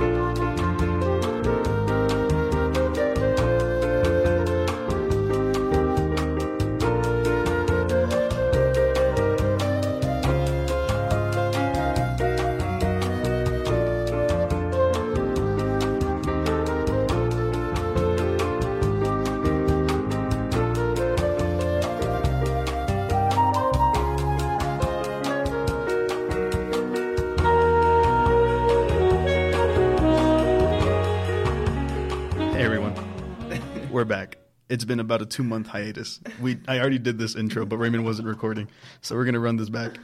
Hey It's been about a two month hiatus. We I already did this intro, but Raymond wasn't recording, so we're gonna run this back.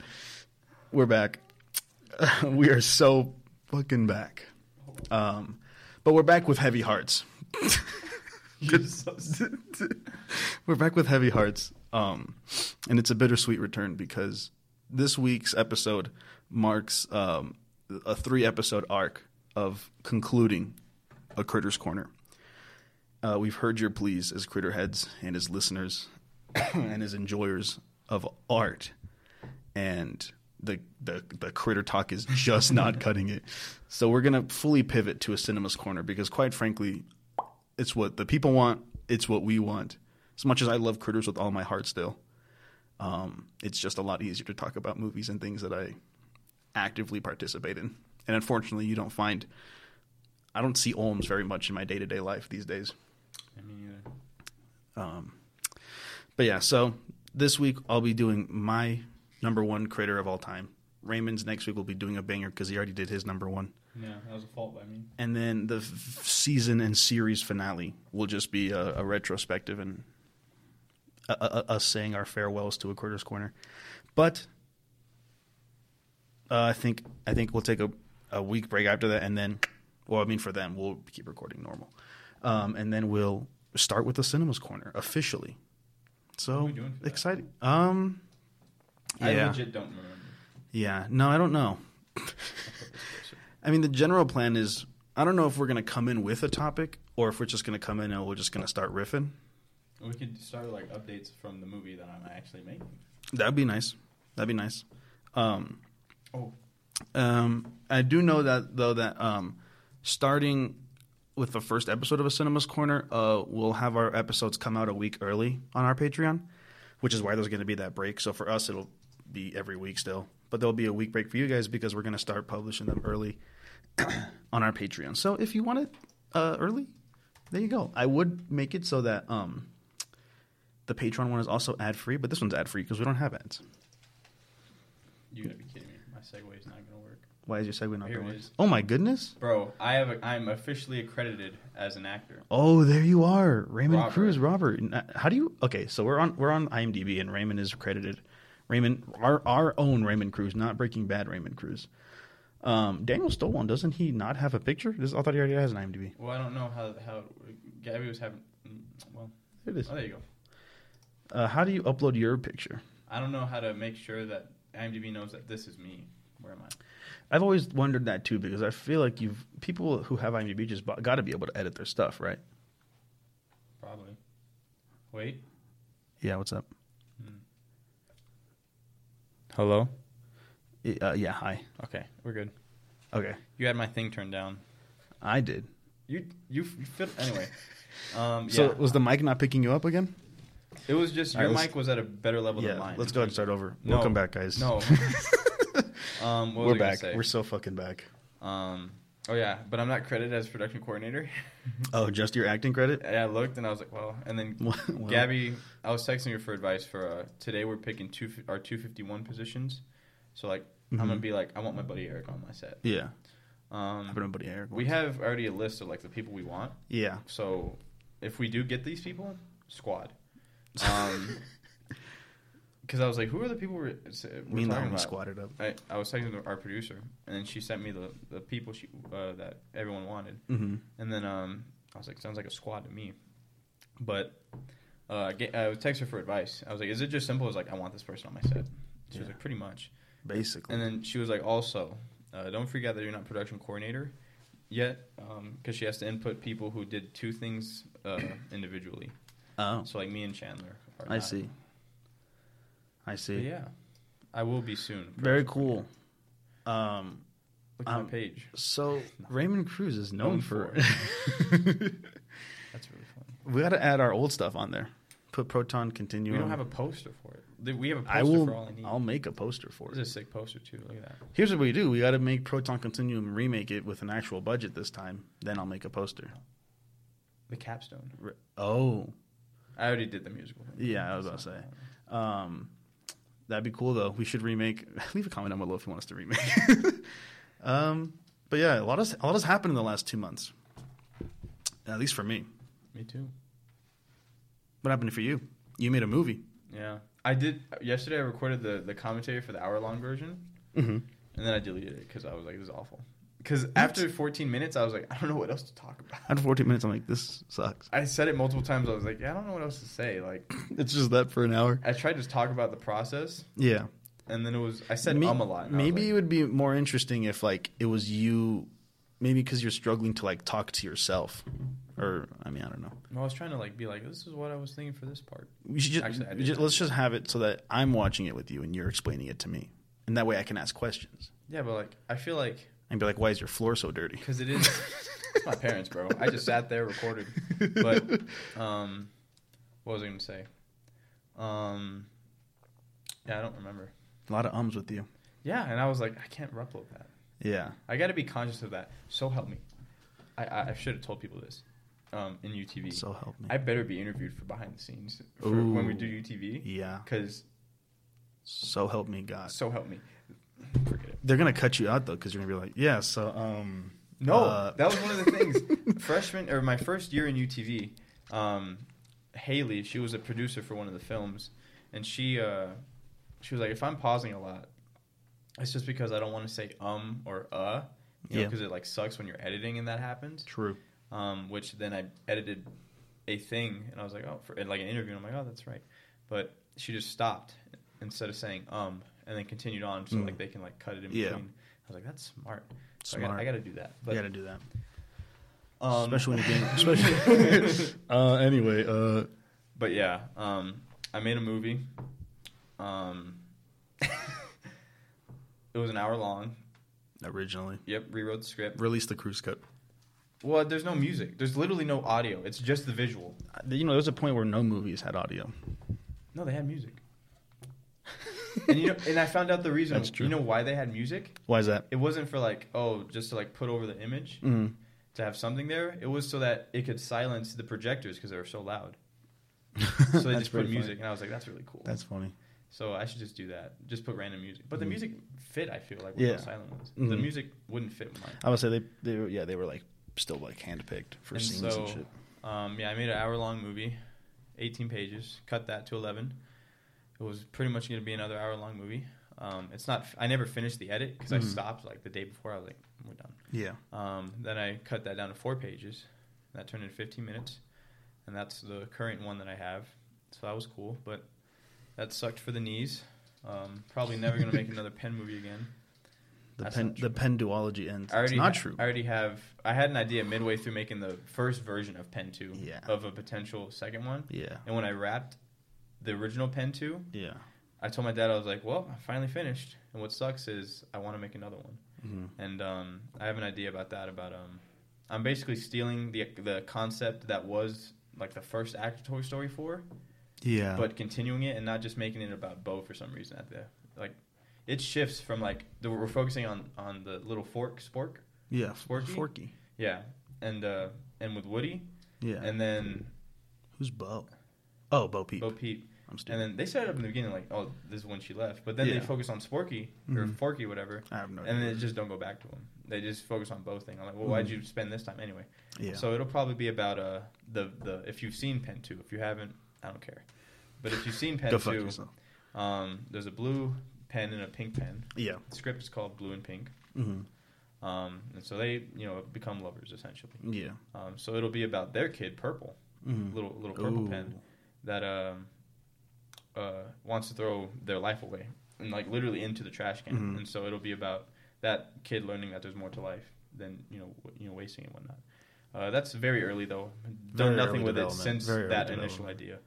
We're back. we are so fucking back. Um, but we're back with heavy hearts. we're back with heavy hearts. Um, and it's a bittersweet return because this week's episode marks um, a three episode arc of concluding a Critter's Corner. Uh, we've heard your pleas as critter heads and as listeners and as enjoyers of art, and the, the the critter talk is just not cutting it. So we're gonna fully pivot to a cinemas corner because, quite frankly, it's what the people want. It's what we want. As much as I love critters with all my heart, still, um, it's just a lot easier to talk about movies and things that I actively participate in. And unfortunately, you don't find. I don't see Olms very much in my day to day life these days. I mean. Um, but yeah, so this week I'll be doing my number one critter of all time. Raymond's next week will be doing a banger because he already did his number one. Yeah, that was a fault by me. And then the f- season and series finale will just be a, a retrospective and us saying our farewells to a Critters Corner. But uh, I think I think we'll take a, a week break after that, and then, well, I mean for them, we'll keep recording normal, um, and then we'll start with the Cinemas Corner officially. So What are we doing exciting! Um, I yeah, legit don't remember. yeah. No, I don't know. I'll put this closer. I mean, the general plan is I don't know if we're going to come in with a topic or if we're just going to come in and we're just going to start riffing. We could start like updates from the movie that I'm actually making. That'd be nice. That'd be nice. Um, Oh, um, I do know that though that um, starting with the first episode of a Cinemas Corner, uh, we'll have our episodes come out a week early on our Patreon, which is why there's going to be that break. So for us, it'll be every week still, but there'll be a week break for you guys because we're going to start publishing them early on our Patreon. So if you want it uh, early, there you go. I would make it so that um, the Patreon one is also ad free, but this one's ad free because we don't have ads. you gotta be kidding me! My segue is not Why is your segue not Here going it to work? is. Oh my goodness! bro. I have. A, I'm officially accredited as an actor. Oh, there you are, Raymond Robert. Cruz. Robert, Uh, how do you? Okay, so we're on we're on IMDb, and Raymond is credited. Raymond, our our own Raymond Cruz, not Breaking Bad Raymond Cruz. Um, Daniel Stolon, doesn't he not have a picture? This, I thought he already has an IMDb. Well, I don't know how how Gabby was having. mm, Well, There it is. oh, there you go. Uh, how do you upload your picture? I don't know how to make sure that IMDb knows that this is me. Where am I? I've always wondered that too because I feel like you've people who have IMDb just got to be able to edit their stuff, right? Probably. Wait. Yeah. What's up? Hello. Uh, yeah. Hi. Okay, we're good. Okay. You had my thing turned down. I did. You you, you fit anyway. Um, So was the mic not picking you up again? it was just All right, your let's- mic was at a better level yeah. than mine. Let's go ahead and start over. No. Welcome back, guys. No. um, We're back. We're so fucking back. Um, oh yeah, but I'm not credited as production coordinator. Oh, just your acting credit? Yeah, I looked and I was like, well, and then Well, Gabby, I was texting her for advice for uh, today. We're picking two our 251 positions. So like, I'm gonna Mhm. be like, I want my buddy Eric on my set. Yeah. Um, I've buddy Eric. we have already a list of like the people we want. Yeah. So if we do get these people, squad. Um, because I was like, who are the people we're, we're Me and talking about? squatted up. I, I was talking to our producer, and then she sent me the, the people she uh, that everyone wanted, Mm-hmm. and then um, I was like, sounds like a squad to me. But uh, get, I was text her for advice. I was like, is it just simple as like I want this person on my set? She was like, pretty much. Basically. And then she was like, also, uh, don't forget that you're not production coordinator yet, because she has to input people who did two things uh, individually. oh, So like me and Chandler. Are I not. see. I see. yeah, I will be soon. Very cool. Um, Look at Um, my page. So Raymond Cruz is known, Known for. That's really funny. we got to add our old stuff on there. Put Proton Continuum. We don't have a poster for it. We have a poster I will. for all I need. I'll make a poster for it. This it. is a sick poster too. Look at that. Here's what we do: we got to make Proton Continuum remake it with an actual budget this time. Then I'll make a poster. The capstone. R- Oh, I already did the musical. thing. Yeah, I was about to say. um, that'd be cool though. We should remake. Leave a comment down below if you want us to remake. um, but yeah, a lot has a lot has happened in the last two months. At least for me. Me too. What happened for you? You made a movie. Yeah, I did. Yesterday, I recorded the the commentary for the hour long version, Mm-hmm. and then I deleted it because I was like, "This is awful." Because after 14 minutes, I was like, "I don't know what else to talk about." After 14 minutes, I'm like, this sucks. I said it multiple times. I was like, "Yeah, I don't know what else to say." Like, It's just that for an hour. I tried to talk about the process, Yeah. and then it was I said May- um a lot. and I was Maybe like, it would be more interesting if like it was you. Maybe because you're struggling to like talk to yourself, or I mean, I don't know. I was trying to like be like, "This is what I was thinking for this part." We should just, Actually, I we did just- let's just have it so that I'm watching it with you and you're explaining it to me, and that way I can ask questions Yeah, but like, I feel like and be like, "Why is your floor so dirty?" because it is it's my parents, bro. I just sat there recorded. But um, what was I going to say? Um, yeah, I don't remember. A lot of ums with you. Yeah, and I was like, I can't upload that. Yeah. I got to be conscious of that. So help me. I I, I should have told people this. Um, in UTV, So help me. I better be interviewed for behind the scenes for when we do UTV yeah. because So help me God. so help me. Forget it. They're gonna cut you out though because you're gonna be like, "Yeah." So um. No, uh, that was one of the things. Freshman or my first year in UTV, um, Haley, she was a producer for one of the films, and she uh, she was like, if I'm pausing a lot, it's just because I don't want to say um or uh, you Yeah. because it like sucks when you're editing and that happens. True. Um, which then I edited a thing, and I was like, oh, for like an interview, and I'm like, oh, that's right, but she just stopped instead of saying um, and then continued on, so Mm. like they can like cut it in Yeah. between. I was like, that's smart. So I Smart. gotta, I gotta do that. But you gotta do that. um, especially when you're getting. Especially. uh. Anyway. Uh. But yeah, um, I made a movie. Um, it was an hour long. Originally, Yep, rewrote the script. Released the cruise cut. Well, there's no music. There's literally no audio. It's just the visual. Uh, You know, there's a point where no movies had audio. No, they had music. And you know, and I found out the reason. That's true. You know why they had music? Why is that? It wasn't for like, oh, just to like put over the image Mm. to have something there. It was so that it could silence the projectors because they were so loud. So they just put music, funny. and I was like, that's really cool. That's funny. So I should just do that. Just put random music. But the Mhm. music fit. I feel like with Yeah. the silent ones. The Mhm. music wouldn't fit mine. I would say they, they were, yeah, they were like still like handpicked for And scenes so- and shit. Um, yeah, I made an hour long movie, 18 pages. Cut that to 11. It was pretty much going to be another hour long movie. Um, it's not. I never finished the edit because I Mhm. stopped like the day before. I was like, we're done. Yeah. Um, then I cut that down to four pages. That turned into 15 minutes, and that's the current one that I have. So that was cool, but that sucked for the knees. Um, probably never gonna make another pen movie again. The That's pen the pen duology ends. I already it's not ha- true. I already have. I had an idea midway through making the first version of Pen Two Yeah. of a potential second one, yeah. and when I wrapped the original Pen Two, Yeah. I told my dad I was like, "Well, I finally finished." And what sucks is I want to make another one, hmm and um, I have an idea about that. About um, I'm basically stealing the the concept that was like the first act of Toy Story four, Yeah. but continuing it and not just making it about Bo for some reason at the like. It shifts from like the, we're focusing on on the little fork spork, yeah. Forky? Forky. yeah, and uh, and with Woody, Yeah. and then Who's Bo? Oh, Bo Peep. Bo Peep, I'm and then they set it up in the beginning like, oh, this is when she left, but then Yeah. they focus on Sporky or Mhm. Forky, whatever, I have no and then they just don't go back to them. They just focus on both things. I'm like, well, why'd Mhm. you spend this time anyway? yeah. So it'll probably be about uh the the if you've seen Pen Two. If you haven't, I don't care. But if you've seen Pen Two, um, there's a blue pen and a pink pen. Yeah. The script is called Blue and Pink. hmm Um, and so they, you know, become lovers essentially. Yeah. Um, so it'll be about their kid, Purple, hmm little little purple pen that um, uh, wants to throw their life away and like literally into the trash can. Mhm. And so it'll be about that kid learning that there's more to life than you know w- you know wasting and whatnot. Uh, that's very early though. Very Done nothing with it since Very that initial idea.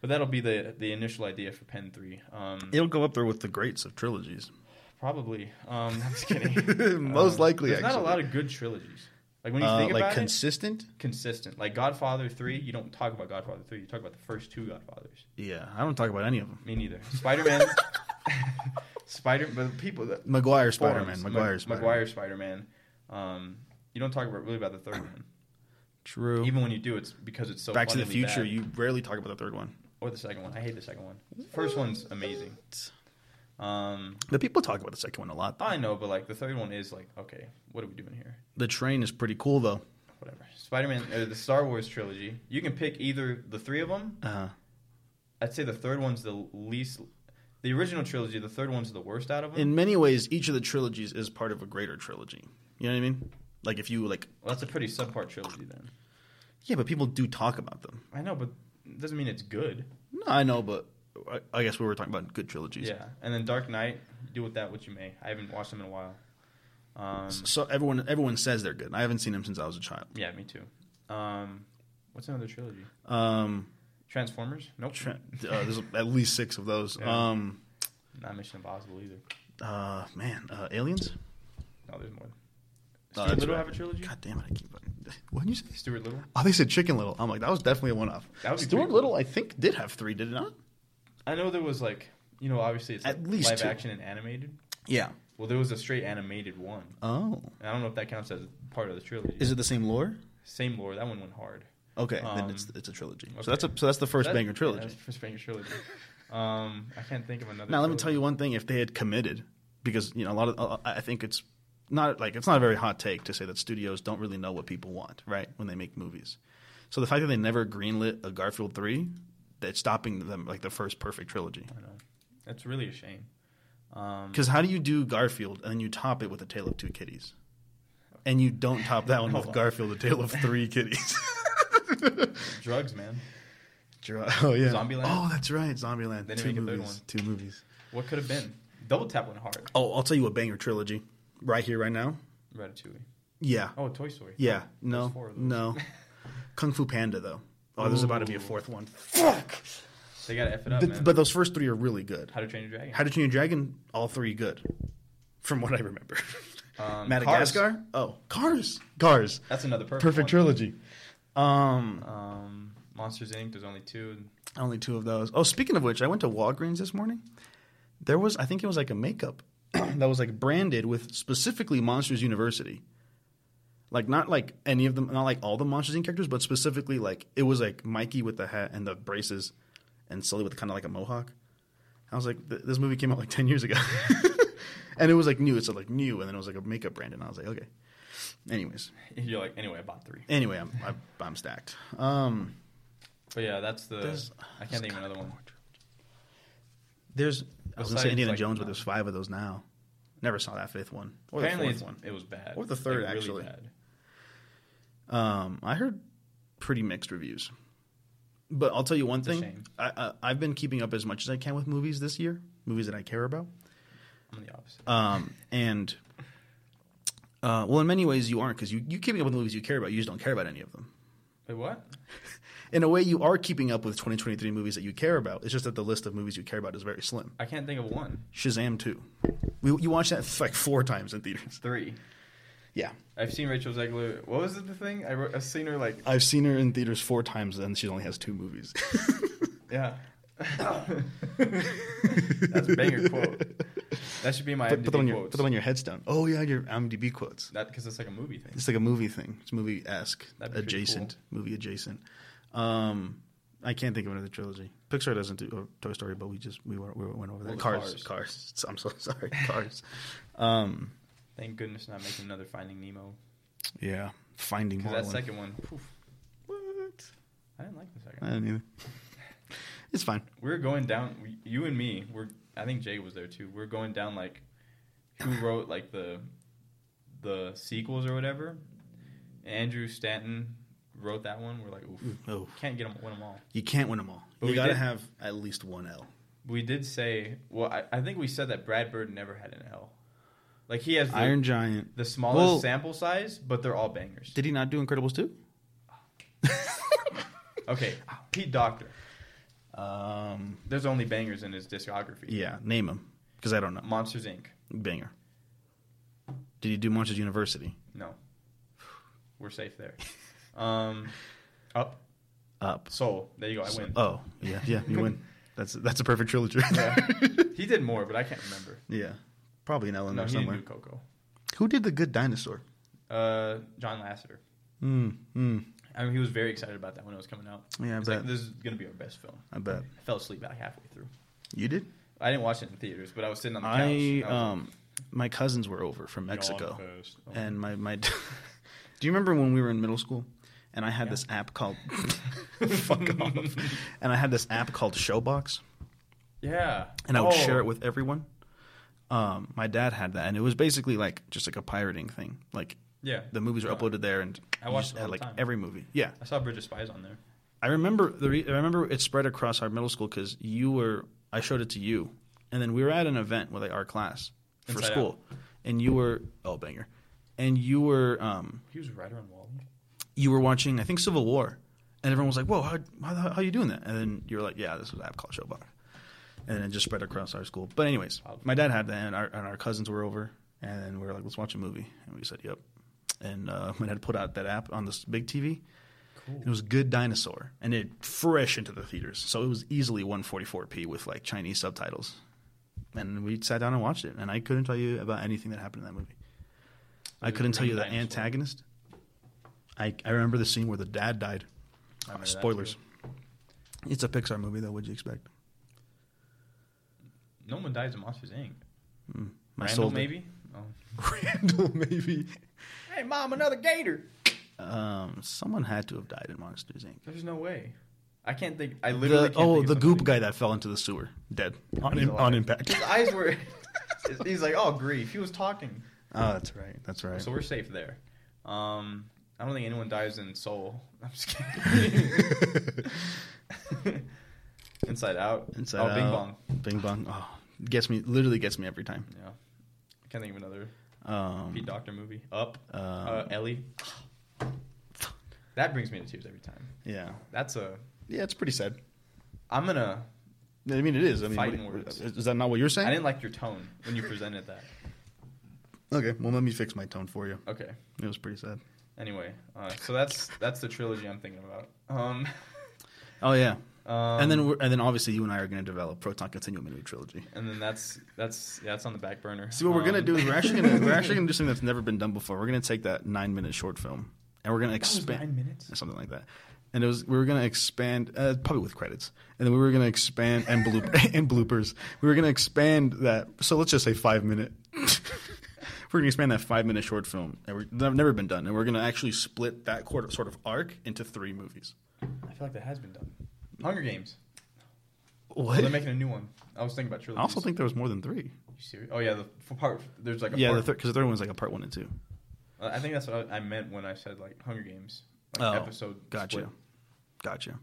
But that'll be the the initial idea for Pen Three. Um, It'll go up there with the greats of trilogies. Probably. Um, I'm just kidding. Most Um, likely, there's not a lot of good trilogies. Like when you Uh, think like about it, consistent. consistent. Like Godfather three, you don't talk about Godfather three. You talk about the first two Godfathers. Yeah, I don't talk about any of them. Me neither. Spider Man. Spider, but people that Maguire Spider Man. Ma- Maguire Spider Maguire Spider Man. Um, you don't talk about really about the third one. True. Even when you do, it's because it's so. Back to the Future. bad. You rarely talk about the third one. or the second one. I hate the second one. First one's amazing. Um, But people talk about the second one a lot. Though. I know, but like the third one is like, okay, what are we doing here? The train is pretty cool though. Whatever. Spider Man, uh, the Star Wars trilogy. You can pick either the three of them. Uh, I'd say the third one's the least. The original trilogy, the third one's the worst out of them. in many ways, each of the trilogies is part of a greater trilogy. You know what I mean? Like if you like, well, that's a pretty subpart trilogy then. yeah, but people do talk about them. I know, but it doesn't mean it's good. No, I know, but I, I guess we were talking about good trilogies. Yeah, and then Dark Knight. Do with that what you may. I haven't watched them in a while. Um, So everyone everyone says they're good. I haven't seen them since I was a child. yeah, me too. Um, what's another trilogy? Um, Transformers? Nope. tra- uh, there's at least six of those. Yeah. Um, Not Mission Impossible either. uh, man, uh, aliens. No, there's more. Oh, Stuart that's Little right. have a trilogy? God damn it! I keep. What did you say? Stuart Little? Oh, they said Chicken Little. I'm like, that was definitely a one off. That Stuart cool. Little, I think, did have three, did it not? I know there was like, you know, obviously it's At like least live two. action and animated. Yeah. Well, there was a straight animated one. Oh. And I don't know if that counts as part of the trilogy. Is it the same lore? Same lore. That one went hard. Okay, then Um, it's it's a trilogy. So that's a so that's the first That- banger yeah, trilogy. that's the first banger trilogy. um, I can't think of another. now let me tell you one thing: if they had committed, because you know a lot of uh, I think it's not like it's not a very hot take to say that studios don't really know what people want, right? When they make movies, so the fact that they never greenlit a Garfield three, that's stopping them like the first perfect trilogy. I know. That's really a shame. Um, Because how do you do Garfield and then you top it with a Tale of Two Kitties, and you don't top that one with on. Garfield, a Tale of Three Kitties? drugs, man. oh yeah, Zombieland? Oh, that's right, Zombieland. They two make a third movies. one. Two movies. What could have been? Double Tap went hard. Oh, I'll tell you a banger trilogy, right here, right now. Ratatouille. Yeah, Oh, Toy Story. yeah. No, four of those. no. Kung Fu Panda though. Oh, there's about to be a fourth one. Fuck. They gotta f it up, But, man. but those first three are really good. How to Train Your Dragon. How to Train Your Dragon, all three good, from what I remember. Um, Madagascar. Cars. Oh, Cars. Cars. That's another perfect. Perfect one. trilogy. Um, Um, Monsters Inc. There's only two. only two of those. Oh, speaking of which, I went to Walgreens this morning. There was, I think it was like a makeup that was like branded with specifically Monsters University. Like not like any of them, not like all the Monsters Inc. characters, but specifically like it was like Mikey with the hat and the braces, and Sully with kind of like a mohawk. I was like, this movie came out like ten years ago, and it was like new. It said like new, and then it was like a makeup brand, and I was like, okay. Anyways, You're like, anyway, I bought three. anyway, I'm I'm, I'm stacked. Um, But yeah, that's the. There's- I can't think of another one. There's I was gonna say Indiana like, Jones, but there's five of those now. Never saw that fifth one or Apparently, the fourth one. it was bad. Or the third, Like, really actually. bad. Um, I heard pretty mixed reviews, but I'll tell you one It's thing. I, I, I've been keeping up as much as I can with movies this year, movies that I care about. I'm the opposite. Um, and uh, well, in many ways, you aren't because you you keeping up with the movies you care about. You just don't care about any of them. Wait, what? In a way, you are keeping up with 2023 movies that you care about. It's just that the list of movies you care about is very slim. I can't think of one. Shazam 2. We, you watched that like four times in theaters. Three. Yeah. I've seen Rachel Zegler. What was it? The thing I wrote, I've seen her like. I've seen her in theaters four times, and she only has two movies. Yeah. That's a banger quote. That should be my put, put, them on IMDb your, quotes. put them on your headstone. Oh yeah, your IMDb quotes. That because it's like a movie thing. It's like a movie thing. It's movie esque, That'd be pretty adjacent, movie adjacent. Um, I can't think of another trilogy. Pixar doesn't do or Toy Story, but we just we, were, we went over that. Well, Cars, Cars. Cars. I'm so sorry, Cars. Um, Thank goodness not making another Finding Nemo. yeah, Finding that second one, poof, What? I didn't like the second. I one. didn't either. It's fine. We're going down. we- You and me. We're. I think Jay was there too. We are going down like, who wrote like the, the sequels or whatever. Andrew Stanton wrote that one. We're like, oof, Oh, can't get them, win them all. you can't win them all. But you we got to did- have at least one L. We did say. Well, I, I think we said that Brad Bird never had an L. Like he has the, Iron Giant. the smallest Well- sample size, but they're all bangers. Did he not do Incredibles two? Okay, Pete Docter. Um, There's only bangers in his discography. yeah, name them because I don't know. Monsters Inc. Banger. Did he do Monsters University? No. We're safe there. Um, up, Up. Soul. There you go. I win. Oh, yeah, yeah, you win. That's that's a perfect trilogy. Yeah. he did more, but I can't remember. yeah. Probably in Ellen No, he somewhere. didn't do Coco. Who did the Good Dinosaur? Uh, John Lasseter. Mm, mm. I mean, he was very excited about that when it was coming out. Yeah, I bet. like, this is gonna be our best film. I bet. I fell asleep about halfway through. You did? I didn't watch it in theaters, but I was sitting on the couch. I and I um my cousins were over from Mexico. Oh. And my my Do you remember when we were in middle school and I had Yeah. this app called Fuck off. And I had this app called Showbox yeah, and I would Oh. share it with everyone. Um, my dad had that, and it was basically like just like a pirating thing. Like Yeah, the movies were Oh. uploaded there, and I watched just it all had like time. every movie. Yeah, I saw Bridge of Spies on there. I remember the re- I remember it spread across our middle school because you were I showed it to you, and then we were at an event with like our class for Inside school, and you were oh banger, and you were um He was right around Wally. you were watching I think Civil War, and everyone was like whoa how how, how you doing that, and then you were like yeah this was app called Showbox, and then it just spread across our school. But anyways, my dad had that, and our and our cousins were over, and we were like let's watch a movie, and we said yep, and uh, my dad put out that app on this big TV. Cool. It was Good Dinosaur, and it fresh into the theaters, so it was easily 144p with like Chinese subtitles. And we sat down and watched it, and I couldn't tell you about anything that happened in that movie. I couldn't tell you the dinosaur. antagonist. I I remember the scene where the dad died. Spoilers. It's a Pixar movie, though. What'd you expect? No one dies in Monsters Inc. Mm, my Randall, soul maybe. Oh. Randall, maybe. Hey, mom, another gator. Um, someone had to have died in Monsters Inc. There's no way. I can't think. I literally The, can't oh, think the somebody. goop guy that fell into the sewer, dead on, in, on impact. His eyes were. he's like, oh, grief. He was talking. Oh, that's right. That's right. So we're safe there. Um, I don't think anyone dies in Soul. I'm just kidding. Inside Out. Inside oh, Out. Bing Bong. Bing bong. Oh, gets me. Literally gets me every time. Yeah. I can't think of another Um, Pete Docter movie. Up. um, uh, Ellie. That brings me to tears every time. yeah, That's a. yeah. It's pretty sad. I'm gonna. I mean, it is. I mean, Fighting what- words. is that not what you're saying? I didn't like your tone when you presented that. Okay, well, let me fix my tone for you. Okay. It was pretty sad. Anyway, uh, so that's that's the trilogy I'm thinking about. Um, Oh yeah, um, and then we're, and then obviously you and I are going to develop Proton Continuum into a trilogy. and then that's that's yeah, that's on the back burner. See what we're gonna Um, do is we're actually gonna we're actually gonna do something that's never been done before. We're gonna take that nine minute short film and we're gonna expand nine minutes. something like that. And it was we were gonna expand uh, probably with credits, and then we were gonna expand and bloop and bloopers. We were gonna expand that. So let's just say five minute. we're gonna expand that five minute short film, and we're, that's never been done. And we're gonna actually split that quarter, sort of arc into three movies. I feel like that has been done. Hunger Games. What? Oh, they're making a new one. I was thinking about I also think there was more than three. You serious? Oh yeah, the for part there's like a Yeah, part, the third because the third one's like a part one and two. Uh, I think that's what I, I meant when I said like Hunger Games. Oh, episode Gotcha, split. gotcha.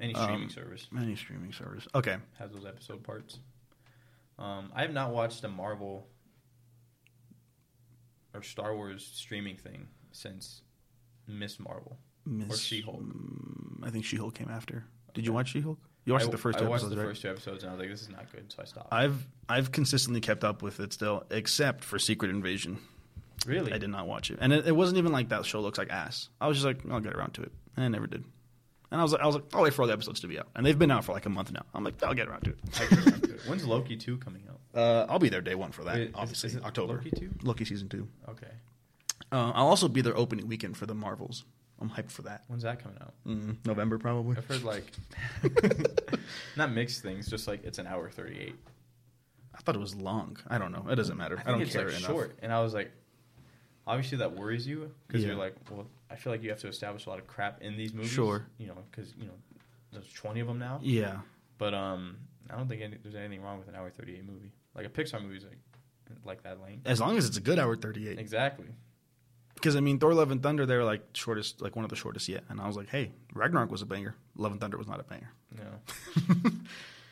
Any Um, streaming service Any streaming service. Okay. has those episode parts. Um, I have not watched a Marvel or Star Wars streaming thing since Miss Marvel. or She-Hulk. mm, I think She Hulk came after. Did you watch She Hulk? You watched I, the first Two I watched episodes, the right? first two episodes and I was like, this is not good, so I stopped. I've I've consistently kept up with it still, except for Secret Invasion. really? I did not watch it, and it, it wasn't even like that show looks like ass. I was just like, I'll get around to it, and I never did. And I was like, I was like, I'll wait for all the episodes to be out, and they've been out for like a month now. I'm like, I'll get around to it. Around to it. When's Loki two coming out? Uh, I'll be there day one for that. Wait, is- obviously, is it October. Loki two? Loki season two. Okay. Uh, I'll also be there opening weekend for the Marvels. I'm hyped for that. When's that coming out? Mm, November probably. I've heard like not mixed things, just like it's an hour thirty eight. I thought it was long. I don't know. It doesn't matter. I I, don't care like enough. short, and I was like, obviously that worries you because Yeah. you're like, well, I feel like you have to establish a lot of crap in these movies. Sure. You know, because you know there's twenty of them now. Yeah. But um, I don't think any, there's anything wrong with an hour thirty eight movie. Like a Pixar movie is like like that length. As long as it's a good hour 38. Exactly. Because I mean, Thor: Love and Thunder, they were like shortest, like one of the shortest yet. And I was like, hey, Ragnarok was a banger. Love and Thunder was not a banger. No.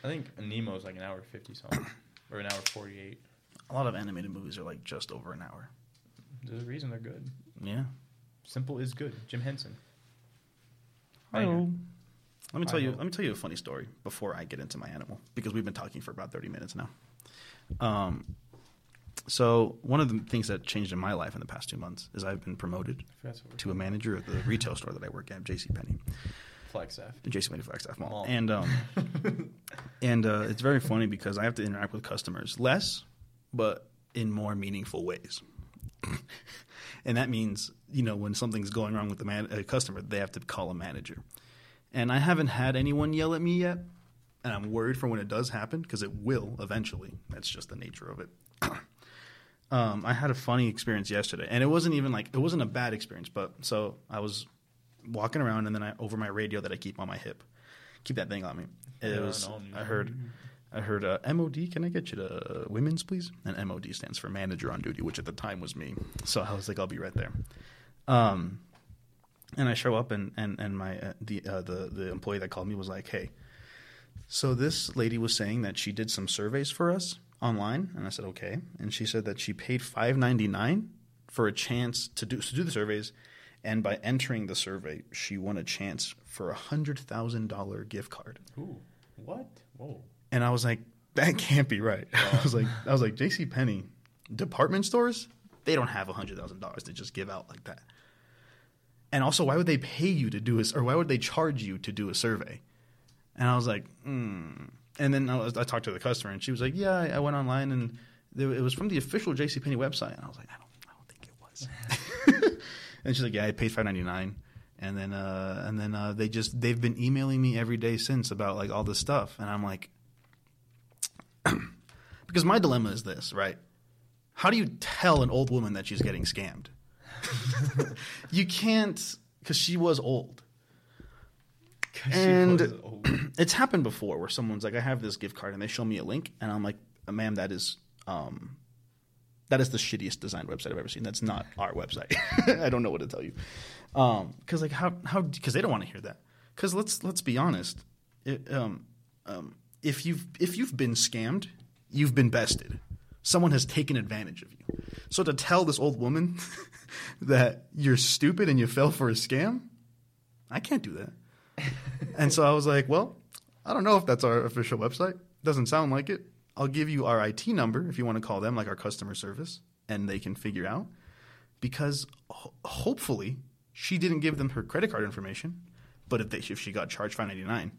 I think Nemo's like an hour fifty something, or an hour forty eight. A lot of animated movies are like just over an hour. There's a reason they're good. Yeah. Simple is good. Jim Henson. Hello. Let me tell you. Let me tell you a funny story before I get into my animal because we've been talking for about thirty minutes now. Um, so one of the things that changed in my life in the past two months is I've been promoted I forgot what we're to a manager at the retail store that I work at, J.C. Penney, Flagstaff. the J.C. Penney Flagstaff Mall, Mall. and um, and uh, it's very funny because I have to interact with customers less, but in more meaningful ways. and that means you know when something's going wrong with the man- a customer, they have to call a manager. And I haven't had anyone yell at me yet, and I'm worried for when it does happen because it will eventually. That's just the nature of it. Um, I had a funny experience yesterday, and it wasn't even like it wasn't a bad experience, but so I was walking around, and then I over my radio that I keep on my hip, keep that thing on me. It Yeah, was no, I heard. I heard uh, MOD. Can I get you to uh, women's, please? And MOD stands for manager on duty, which at the time was me. So I was like, I'll be right there. Um, and I show up, and and and my uh, the uh, the the employee that called me was like, "Hey, so this lady was saying that she did some surveys for us online," and I said, "Okay." And she said that she paid five ninety nine for a chance to do to do the surveys, and by entering the survey, she won a chance for a hundred thousand dollar gift card. Ooh, what? Whoa. And I was like, that can't be right. I was like, I was like, J.C. Penney, department stores, they don't have a hundred thousand dollars to just give out like that. And also, why would they pay you to do a, or why would they charge you to do a survey? And I was like, hmm. And then I, was, I talked to the customer, and she was like, yeah, I, I went online, and there, it was from the official J.C. Penney website. And I was like, I don't, I don't think it was. and she's like, yeah, I paid five ninety nine. And then, uh, and then uh, they just they've been emailing me every day since about like all this stuff, and I'm like, because my dilemma is this, right? How do you tell an old woman that she's getting scammed? you can't, because she was old. And- was old. It's happened before where someone's like, I have this gift card, and they show me a link, and I'm like, ma'am, that is. Um, that is the shittiest designed website I've ever seen. That's not our website. I don't know what to tell you. Because like how how because they don't want to hear that. Because let's let's be honest. It, um, um, if you've if you've been scammed, you've been bested. Someone has taken advantage of you. So to tell this old woman that you're stupid and you fell for a scam, I can't do that. And so I was like, well, I don't know if that's our official website. Doesn't sound like it. I'll give you our IT number if you want to call them, like our customer service, and they can figure out. Because ho- hopefully she didn't give them her credit card information, but if they if she got charged five ninety nine,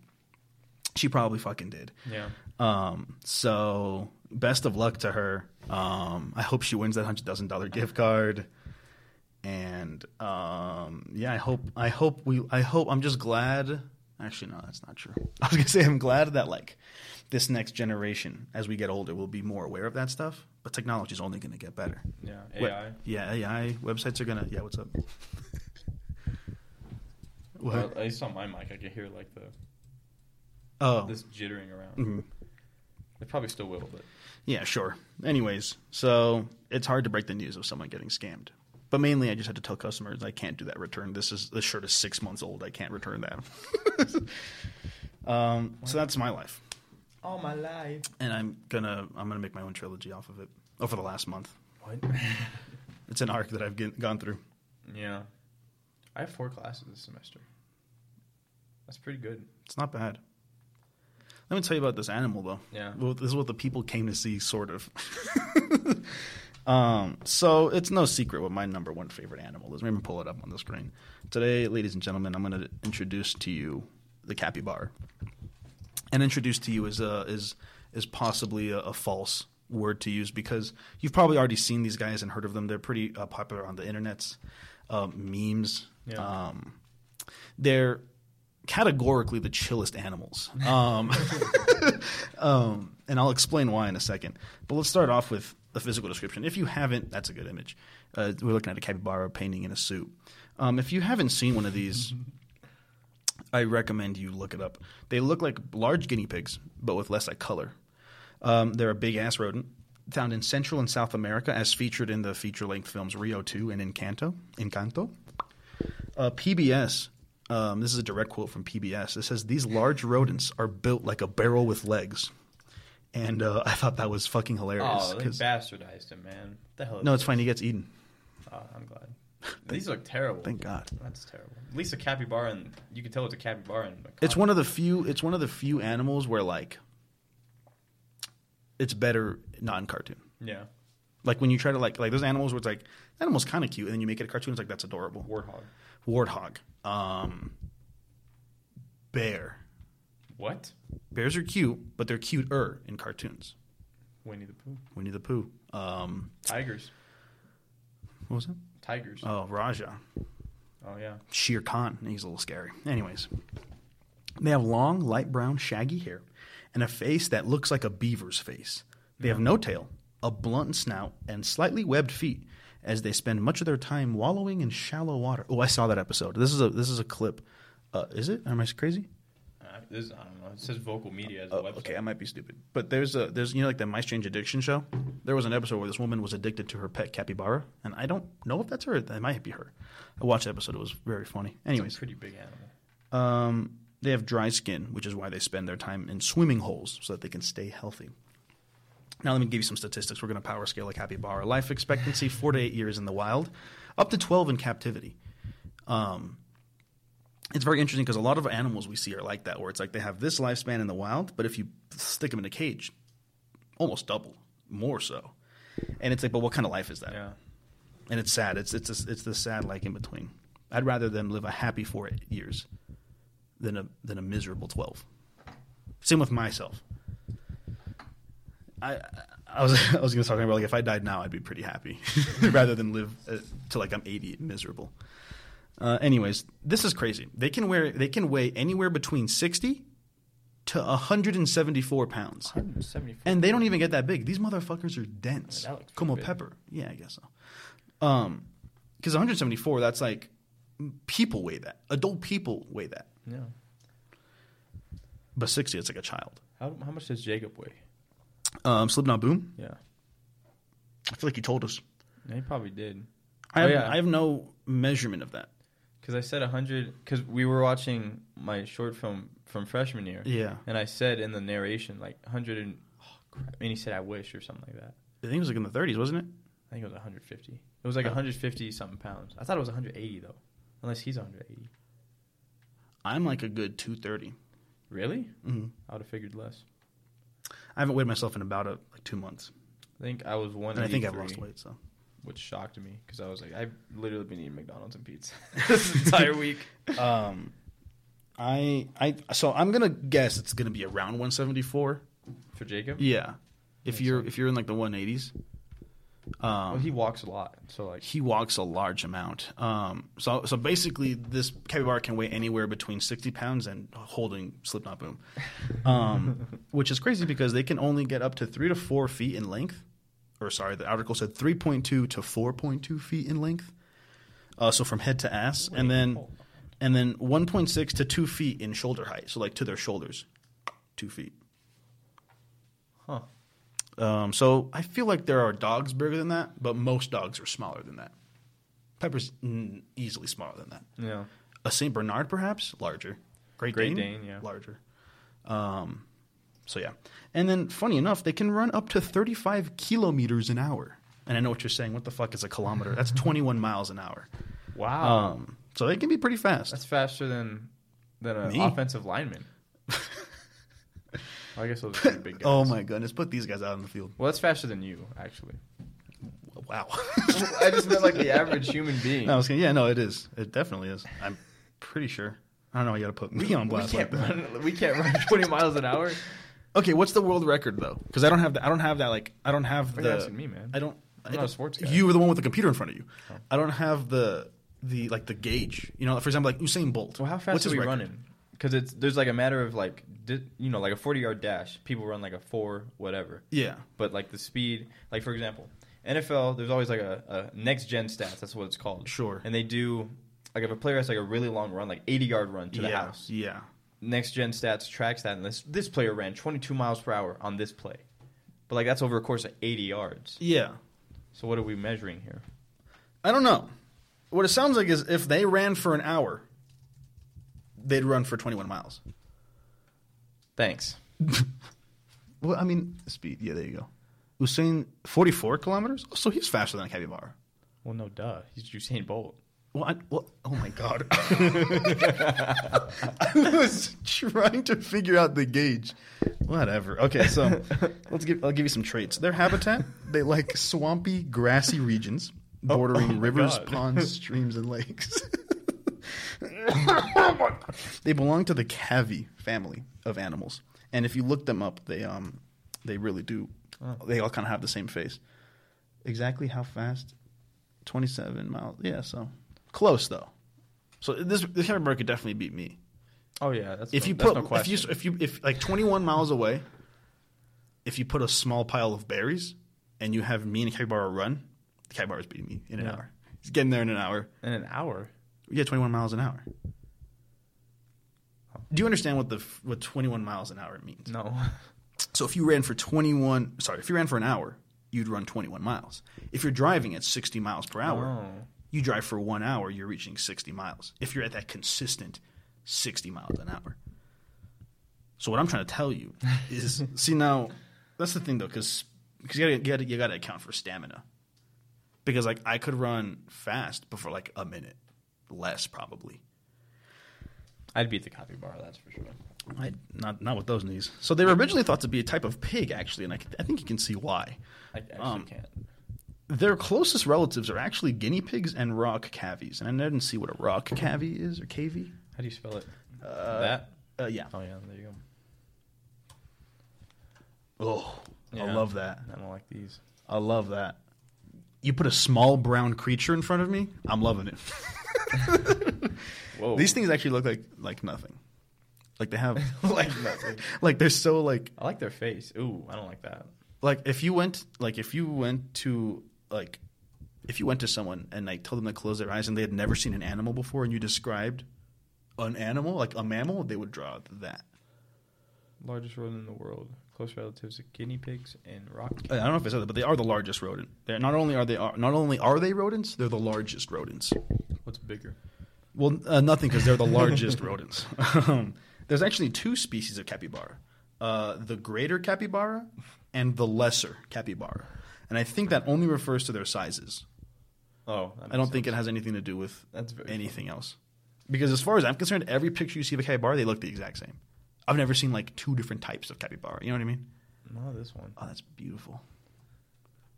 she probably fucking did. yeah. Um, so best of luck to her. Um, I hope she wins that hundred thousand dollar gift card. And um, yeah, I hope I hope we I hope I'm just glad. Actually, no, that's not true. I was gonna say I'm glad that like this next generation, as we get older, will be more aware of that stuff. But technology is only gonna get better. Yeah. AI. yeah, AI websites are gonna. Yeah, what's up? what? Well, at least on my mic, I could hear like the oh, this jittering around. mhm. It probably still will, but Yeah, sure. Anyways, so it's hard to break the news of someone getting scammed. But mainly, I just had to tell customers I can't do that return. This is this shirt is six months old. I can't return that. um, so that's my life, all my life. and I'm gonna I'm gonna make my own trilogy off of it. Oh, for the last month, What? it's an arc that I've get, gone through. yeah. I have four classes this semester. That's pretty good. It's not bad. Let me tell you about this animal, though. Yeah. Well, this is what the people came to see, sort of. um, so it's no secret what my number one favorite animal is. Let me pull it up on the screen. Today, ladies and gentlemen, I'm going to introduce to you the capybara. And introduce to you is a, is is possibly a, a false word to use because you've probably already seen these guys and heard of them. They're pretty uh, popular on the internets, um, memes. Yeah. Um, they're categorically the chillest animals. Um, um, and I'll explain why in a second. But let's start off with the physical description. If you haven't, that's a good image. Uh, we're looking at a capybara painting in a suit. Um, if you haven't seen one of these, I recommend you look it up. They look like large guinea pigs, but with less like color. Um, they're a big ass rodent found in Central and South America, as featured in the feature length films Rio 2 and Encanto. Encanto. Uh, PBS, um, this is a direct quote from PBS. It says, These large rodents are built like a barrel with legs. And uh, I thought that was fucking hilarious. Oh, they bastardized him, man. What the hell? is no, it's this? fine. He gets eaten. Oh, I'm glad. These look terrible. Thank God. That's terrible. At least a capybara, and you can tell it's a capybara. The It's one of the few. It's one of the few animals where like it's better non-cartoon. Yeah. Like when you try to like like those animals where it's like that animal's kind of cute, and then you make it a cartoon. It's like that's adorable. Warthog. Warthog, um, bear. What? Bears are cute, but they're cuter in cartoons. Winnie the Pooh. Winnie the Pooh. Um, Tigers. what was it? Tigers. Oh, Rajah. oh yeah. Shere Khan. He's a little scary. Anyways, they have long, light brown, shaggy hair and a face that looks like a beaver's face. They have no tail, a blunt snout, and slightly webbed feet as they spend much of their time wallowing in shallow water. Oh, I saw that episode. This is a this is a clip. Uh, is it? Am I crazy? This I don't know. It says vocal media as a Oh, website. okay, I might be stupid. But there's a there's you know like the My Strange Addiction show. There was an episode where this woman was addicted to her pet capybara, and I don't know if that's her. That might be her. I watched the episode. It was very funny. It's a Anyways, pretty big animal. um, they have dry skin, which is why they spend their time in swimming holes so that they can stay healthy. Now, let me give you some statistics. We're going to power scale a capybara. Life expectancy four to eight years in the wild, up to 12 in captivity. Um, it's very interesting because a lot of animals we see are like that, where it's like they have this lifespan in the wild, but if you stick them in a cage, almost double, more so. And it's like, but what kind of life is that? Yeah. and it's sad. It's it's a, it's the sad like in between. I'd rather them live a happy four years than a than a miserable twelve. Same with myself. I I was I was going to talk about like if I died now, I'd be pretty happy rather than live uh, till like I'm eighty miserable. Uh, anyways, this is crazy. They can wear they can weigh anywhere between sixty to 174 pounds. 174. And they don't even get that big. These motherfuckers are dense. looks pretty Como big. pepper. Yeah, I guess so. Um, because 174, that's like people weigh that. Adult people weigh that. Yeah. But 60, it's like a child. How, how much does Jacob weigh? Um, Slipknot Boom. Yeah. I feel like you told us. Yeah, he probably did. I Oh, have, yeah. I have no measurement of that. Because I said 100, because we were watching my short film from freshman year. Yeah, And I said in the narration, like 100 and, oh, crap. And he said, I wish, or something like that. I think it was like in the 30s, wasn't it? I think it was 150. It was like Oh. 150 something pounds. I thought it was 180, though. Unless he's 180. I'm like a good 230. Really? hmm I would have figured less. I haven't weighed myself in about a, like two months, I think I was and I think I've lost weight. So Which shocked me because I was like, I've literally been eating McDonald's and pizza this entire week. um, I I so I'm gonna guess it's gonna be around 174. For Jacob? Yeah, if you're sense. if you're in like the 180s. Um, Well, he walks a lot. So, like, he walks a large amount. Um, so so basically, this capybara can weigh anywhere between 60 pounds and holding Slipknot Boom, um, which is crazy because they can only get up to three to four feet in length. Or sorry, the article said 3.2 to 4.2 feet in length. Uh, so from head to ass, and then and then 1.6 to 2 feet in shoulder height. So like to their shoulders, two feet. Huh. Um, so I feel like there are dogs bigger than that, but most dogs are smaller than that. Pepper's mm, easily smaller than that. Yeah. A Saint Bernard, perhaps larger. Great, Great Dane, Dane, yeah. larger. Um, so yeah, and then funny enough, they can run up to 35 kilometers an hour. And I know what you're saying. What the fuck is a kilometer? That's 21 miles an hour. Wow. Um, so they can be pretty fast. That's faster than than an Me? offensive lineman. I guess those are big guys. oh my goodness! Put these guys out in the field. Well, that's faster than you, actually. Wow. I just meant like the average human being. No, I was gonna, yeah, no, it is. It definitely is. I'm pretty sure. I don't know. You got to put me on we blast like can't that. run. We can't run 20 miles an hour. Okay, what's the world record though? Because I don't have that. I don't have that. Like I don't have Why are you the. asking me, man? I don't. I'm I not a sports guy. You were the one with the computer in front of you. Oh. I don't have the the like the gauge. You know, for example, like Usain Bolt. Well, how fast What's are we record? running? Because it's there's like a matter of like di- you know like a 40 yard dash. People run like a four whatever. Yeah. But like the speed, like for example, NFL, there's always like a, a next gen stats. That's what it's called. Sure. And they do like if a player has like a really long run, like 80 yard run to the yeah. house. Yeah. Next gen stats tracks that, and this this player ran 22 miles per hour on this play. But like that's over a course of 80 yards. Yeah. So what are we measuring here? I don't know. What it sounds like is if they ran for an hour, they'd run for 21 miles. Thanks. Well, I mean, speed. Yeah, there you go. Usain, 44 kilometers? Oh, so he's faster than a capybara. Well, no, duh. He's Usain Bolt. I, well, oh my god! I was trying to figure out the gauge. Whatever. Okay, so let's give. I'll give you some traits. Their habitat: they like swampy, grassy regions bordering oh my rivers, God. ponds, streams, and lakes. they belong to the cavy family of animals, and if you look them up, they um they really do. Oh. They all kind of have the same face. Exactly how fast? Twenty-seven miles. Yeah, so close though. So this this capybara could definitely beat me. Oh yeah, that's If no, you put no if you if you if like twenty-one miles away, if you put a small pile of berries and you have me and a capybara run, the capybara's beating me in an Yeah. hour. He's getting there in an hour. in an hour. Yeah, 21 miles an hour. Oh. Do you understand what the what 21 miles an hour means? No. So if you ran for 21, sorry, if you ran for an hour, you'd run 21 miles. If you're driving at 60 miles per hour, Oh. You drive for 1 hour, you're reaching 60 miles. If you're at that consistent 60 miles an hour. So what I'm trying to tell you is see now that's the thing though cuz cuz you got you got you got to account for stamina. Because like I could run fast but for like a minute less probably. I'd beat the capybara, that's for sure. I, not not with those knees. So they were originally thought to be a type of pig, actually, and I, I think you can see why. I actually Um, can't. Their closest relatives are actually guinea pigs and rock cavies, and I didn't see what a rock cavy is or cavy. How do you spell it? Uh, that? Uh, yeah. Oh yeah, there you go. Oh, I Yeah. love that. I don't like these. I love that. You put a small brown creature in front of me, I'm loving it. Whoa. These things actually look like like nothing. Like they have like nothing. like they're so like I like their face. Ooh, I don't like that. like if you went like if you went to like if you went to someone and like told them to close their eyes and they had never seen an animal before and you described an animal like a mammal they would draw that Largest rodent in the world. Close relatives of guinea pigs and rock. i don't know if i said that but they are the largest rodent they're not only are they not only are they rodents they're the largest rodents What's bigger? well uh, nothing because they're the largest rodents um, there's actually two species of capybara uh, the greater capybara and the lesser capybara and i think that only refers to their sizes Oh, I don't think it has anything to do with anything else. Because as far as I'm concerned, every picture you see of a capybara, they look the exact same. I've never seen like two different types of capybara. You know what I mean? No, this one. Oh, that's beautiful.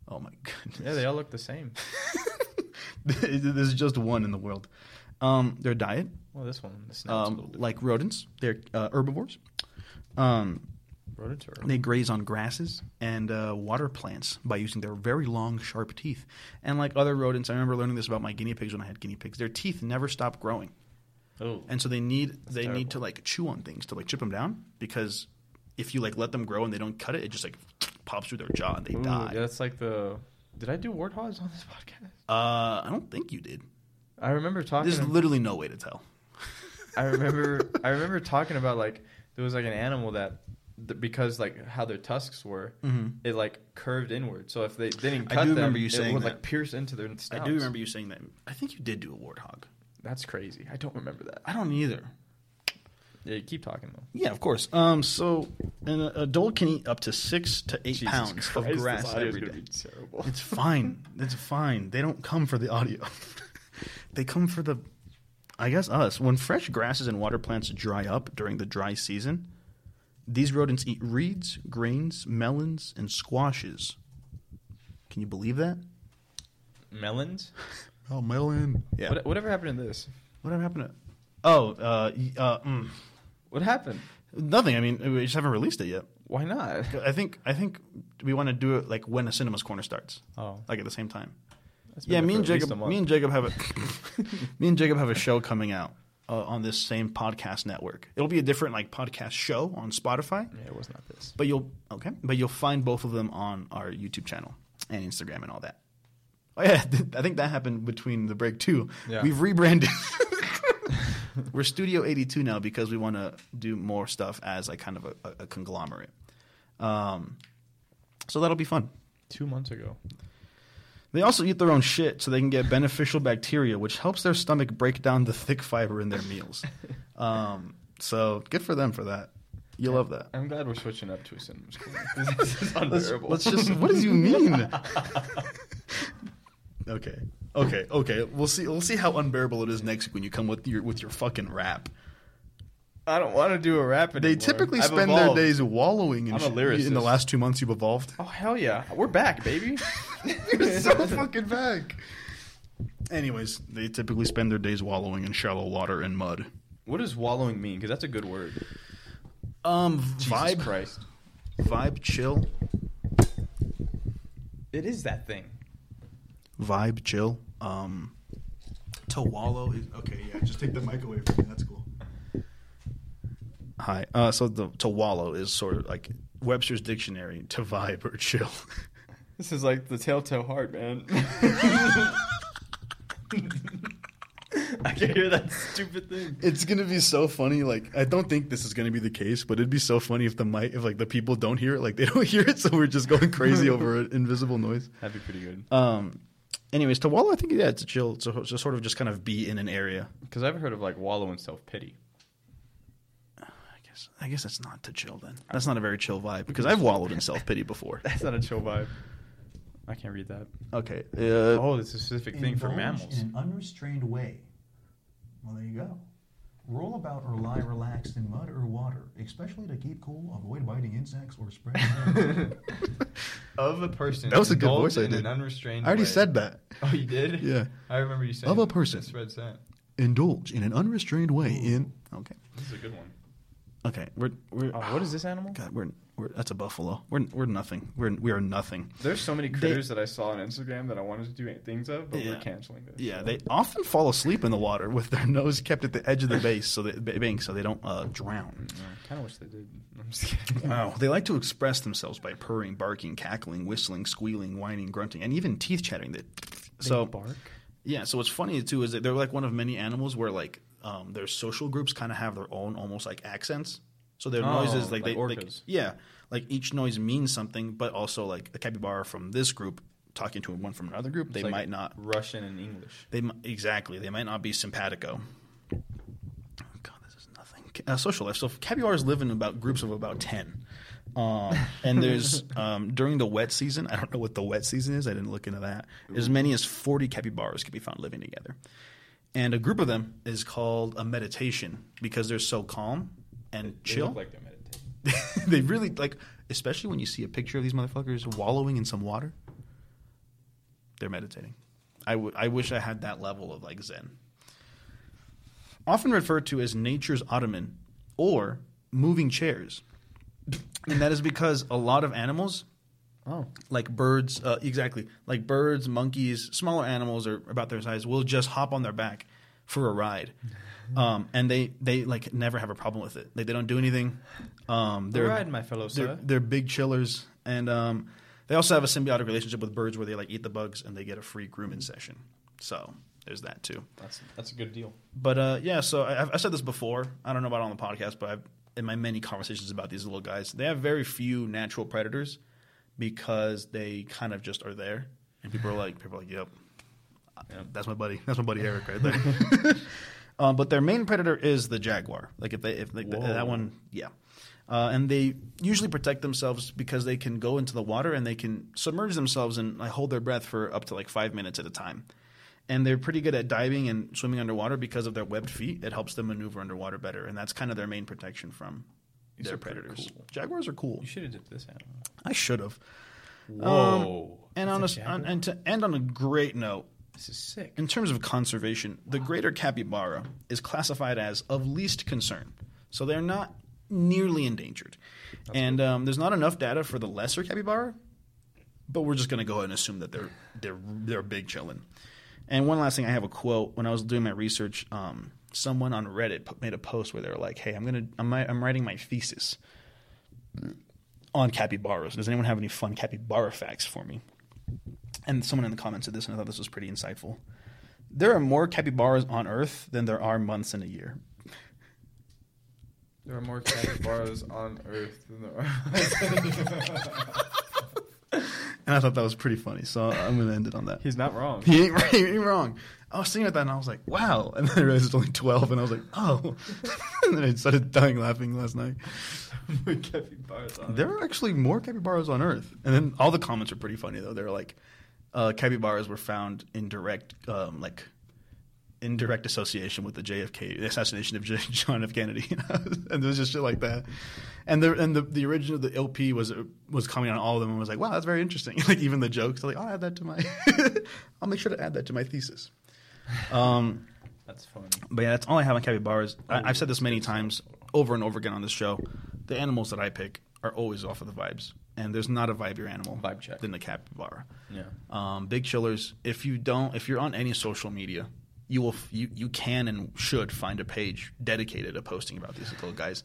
Oh my goodness. Yeah, they all look the same. There's just one in the world. Um, their diet, Well, this one, the snout's a little um, like rodents, they're uh, herbivores. Um, They graze on grasses and uh, water plants by using their very long, sharp teeth. And like other rodents, I remember learning this about my guinea pigs when I had guinea pigs. Their teeth never stop growing. Oh, and so they need they terrible. need to like chew on things to like chip them down because if you like let them grow and they don't cut it, it just like pops through their jaw and they Ooh, die. yeah, that's like the. Did I do warthogs on this podcast? Uh, I don't think you did. I remember talking. There's literally no way to tell. I remember. I remember talking about like there was like an animal that th- because like how their tusks were, Mm-hmm. it like curved inward. So if they didn't I cut do them, remember you it saying would that. like pierce into their I do remember you saying that. I think you did do a warthog. That's crazy. I don't remember that. I don't either. Yeah, keep talking though. Yeah, of course. Um, so an adult can eat up to six to eight Jesus pounds Christ, of grass every day. terrible. It's fine. It's fine. They don't come for the audio. they come for the, I guess, us. When fresh grasses and water plants dry up during the dry season, these rodents eat reeds, grains, melons, and squashes. Can you believe that? Melons. Oh, melon. Yeah. What, whatever happened to this? Whatever happened to? Oh, uh, y- uh, mm, What happened? nothing. I mean, we just haven't released it yet. Why not? I think I think we want to do it like when a cinemas corner starts, Oh, like at the same time. that's been Yeah, there me for and at least a Jacob. month. Me and Jacob have a me and Jacob have a show coming out uh, on this same podcast network. It'll be a different like podcast show on Spotify, Yeah, it was not this. but you'll okay, but you'll find both of them on our YouTube channel and Instagram and all that. Oh yeah, I think that happened between the break too. Yeah. We've rebranded. We're Studio 82 now because we want to do more stuff as like kind of a, a, a conglomerate. Um, so that'll be fun. Two months ago. They also eat their own shit so they can get beneficial bacteria, which helps their stomach break down the thick fiber in their meals. Um, so good for them for that. You love that. I'm glad we're switching up to a cinemas corner. this is Let's, unbearable. let's just. What does you mean? okay. Okay, okay. We'll see. We'll see how unbearable it is next week when you come with your with your fucking rap. I don't want to do a rap anymore. They typically I've spend evolved. their days wallowing in, I'm a lyricist. In the last two months, you've evolved. Oh hell yeah, we're back, baby. You're so fucking back. Anyways, they typically spend their days wallowing in shallow water and mud. What does wallowing mean? Because that's a good word. Um, Jesus vibe, Christ. vibe, chill, It is that thing. vibe, chill. Um, to wallow is okay. Yeah, just take the mic away from me. That's cool. Hi. Uh, so the to wallow is sort of like Webster's dictionary to vibe or chill. This is like the telltale heart, man. I can hear that stupid thing. It's gonna be so funny. Like I don't think this is gonna be the case, but it'd be so funny if the mic, if like the people don't hear it, like they don't hear it, so we're just going crazy over an invisible noise. That'd be pretty good. Um. Anyways, to wallow, I think yeah, it's a chill. A, to sort of just kind of be in an area. Because I've heard of like wallow in self pity. I guess I guess that's not to chill then. That's not a very chill vibe because I've wallowed in self pity before. That's not a chill vibe. I can't read that. Okay. Uh, Oh, it's a specific thing for Indulge mammals. In an unrestrained way. Well, there you go. Roll about or lie relaxed in mud or water, especially to keep cool, avoid biting insects or spread of a person. That was a good voice I did. An unrestrained I already way. said that. Oh, you did? Yeah. I remember you saying Of a person. Spread scent. Indulge in an unrestrained way in. Okay. This is a good one. Okay. We're we're. Oh, what is this animal? God, we're we're that's a buffalo. We're we're nothing. We're we are nothing. There's so many critters that I saw on Instagram that I wanted to do things of, but Yeah. we're canceling this. Yeah, so. they often fall asleep in the water with their nose kept at the edge of the base, so they ba- bank, so they don't uh, drown. I kind of wish they did. I'm just kidding. Wow. They like to express themselves by purring, barking, cackling, whistling, squealing, whining, grunting, and even teeth chattering. They, so bark. yeah. So what's funny too is that they're like one of many animals where like um, their social groups kind of have their own almost like accents. So their Oh, noises like, like they like, yeah like each noise means something, but also like a capybara from this group talking to one from another group, they like might not Russian and English. They exactly. They might not be simpatico. Oh, God, this is nothing. Uh, social life. So capybaras live in about groups of about ten, um, and there's um, during the wet season. I don't know what the wet season is. I didn't look into that. As many as forty capybaras can be found living together, and a group of them is called a meditation because they're so calm and They chill. They look like they're meditating. they really like, especially when you see a picture of these motherfuckers wallowing in some water. They're meditating. I, w- I wish I had that level of like Zen. Often referred to as nature's ottoman or moving chairs, and that is because a lot of animals Oh, like birds, uh, exactly, like birds, monkeys, smaller animals are about their size will just hop on their back for a ride, um, and they they like never have a problem with it. They, they don't do anything. Um, they're they're my fellow they're, sir. they're big chillers, and um, they also have a symbiotic relationship with birds where they like eat the bugs and they get a free grooming session. So there's that too. That's that's a good deal. But uh, yeah, so I, I've- said this before. I don't know about it on the podcast, but I've, in my many conversations about these little guys, they have very few natural predators because they kind of just are there, and people are like, people are like, "Yep, Yeah. that's my buddy. That's my buddy Eric right there." um, but their main predator is the jaguar. Like if they if Whoa. that one, yeah. Uh, and they usually protect themselves because they can go into the water and they can submerge themselves and like, hold their breath for up to like five minutes at a time. And they're pretty good at diving and swimming underwater because of their webbed feet. It helps them maneuver underwater better, and that's kind of their main protection from These their are pretty predators. cool. Jaguars are cool. You should have dipped this animal. I should have. Whoa! And on a, on, and to end on a great note, this is sick. in terms of conservation, the greater capybara is classified as of least concern. So they're not nearly endangered. and um, there's not enough data for the lesser capybara, but we're just going to go ahead and assume that they're they're they're big chillin'. And one last thing, I have a quote. When I was doing my research, um, someone on Reddit put, made a post where they were like, "Hey, I'm gonna I'm, I'm writing my thesis on capybaras. Does anyone have any fun capybara facts for me?" And someone in the comments said this, and I thought this was pretty insightful. There are more capybaras on Earth than there are months in a year. There are more capybaras on Earth than there are. And I thought that was pretty funny, so I'm going to end it on that. He's not wrong. He ain't, he ain't wrong. I was thinking about that, and I was like, wow. And then I realized it's only 12, and I was like, oh. and then I started dying laughing last night. There are actually more capybaras on Earth. And then all the comments are pretty funny, though. They're like, uh, capybaras were found in direct, um, like, in direct association with the JFK the assassination of J- John F. Kennedy, and there was just shit like that. And the and the, the original the LP was was coming on all of them and was like, wow, that's very interesting. like even the jokes, like I'll add that to my, I'll make sure to add that to my thesis. Um, That's funny. but yeah, that's all I have on capybaras. I, I've said this many times over and over again on this show. The animals that I pick are always off of the vibes, and there's not a vibier animal Vibe check. than the capybara. Yeah. Um, big chillers. If you don't, if you're on any social media, you will you you can and should find a page dedicated to posting about these little guys.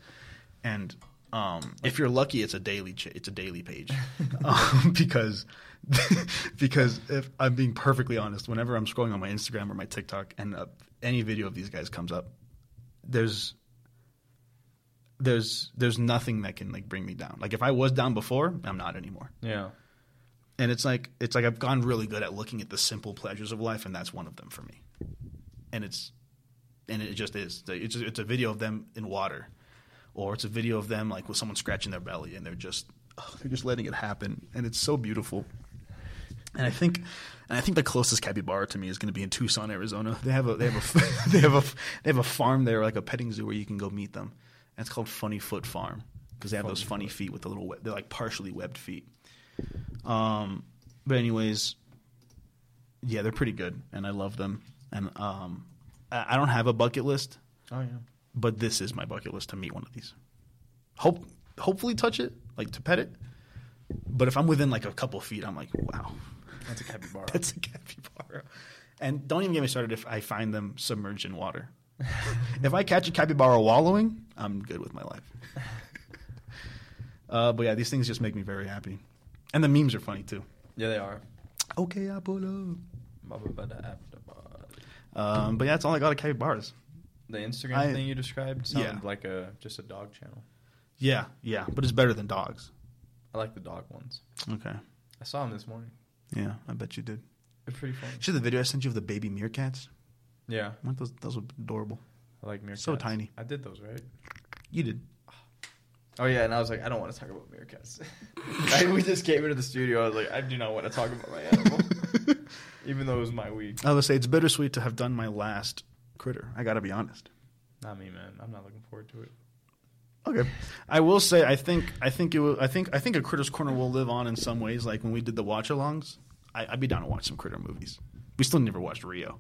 And um, if you're lucky, it's a daily ch- it's a daily page um, because because if I'm being perfectly honest, whenever I'm scrolling on my Instagram or my TikTok and uh, any video of these guys comes up, there's there's there's nothing that can like bring me down. Like if I was down before, I'm not anymore Yeah. and it's like it's like I've gone really good at looking at the simple pleasures of life, and that's one of them for me. And it's and it just is. It's it's a video of them in water, or it's a video of them like with someone scratching their belly, and they're just oh, they're just letting it happen, and it's so beautiful. And I think, and I think the closest capybara to me is going to be in Tucson, Arizona. They have a they have a they have a they have a farm there, like a petting zoo, where you can go meet them. And it's called Funny Foot Farm because they have those funny feet with the little they're like partially webbed feet. Um, but anyways, yeah, they're pretty good, and I love them. And um, I, don't have a bucket list, Oh yeah. but this is my bucket list to meet one of these. Hope, hopefully, touch it, like to pet it. But if I'm within like a couple feet, I'm like, wow, That's a capybara. that's a capybara. And don't even get me started if I find them submerged in water. if I catch a capybara wallowing, I'm good with my life. uh, but yeah, these things just make me very happy. And the memes are funny too. yeah, they are. Okay, I pull up. Um, but yeah, that's all I got of Bars. The Instagram I- thing you described sounded Yeah. like a just a dog channel. Yeah, yeah, but it's better than dogs. I like the dog ones. Okay. I saw them this morning. Yeah, I bet you did. They're pretty funny. See the video I sent you of the baby meerkats? Yeah, Weren't those, those were adorable. I like meerkats. So tiny. I did those right. You did. Oh yeah, and I was like, I don't want to talk about meerkats. We just came into the studio. I was like, I do not want to talk about my animal, even though it was my week. I would say it's bittersweet to have done my last critter. I got to be honest. Not me, man. I'm not looking forward to it. Okay, I will say I think I think it will, I think I think a Critters Corner will live on in some ways. Like when we did the watch-alongs, I, I'd be down to watch some critter movies. We still never watched Rio.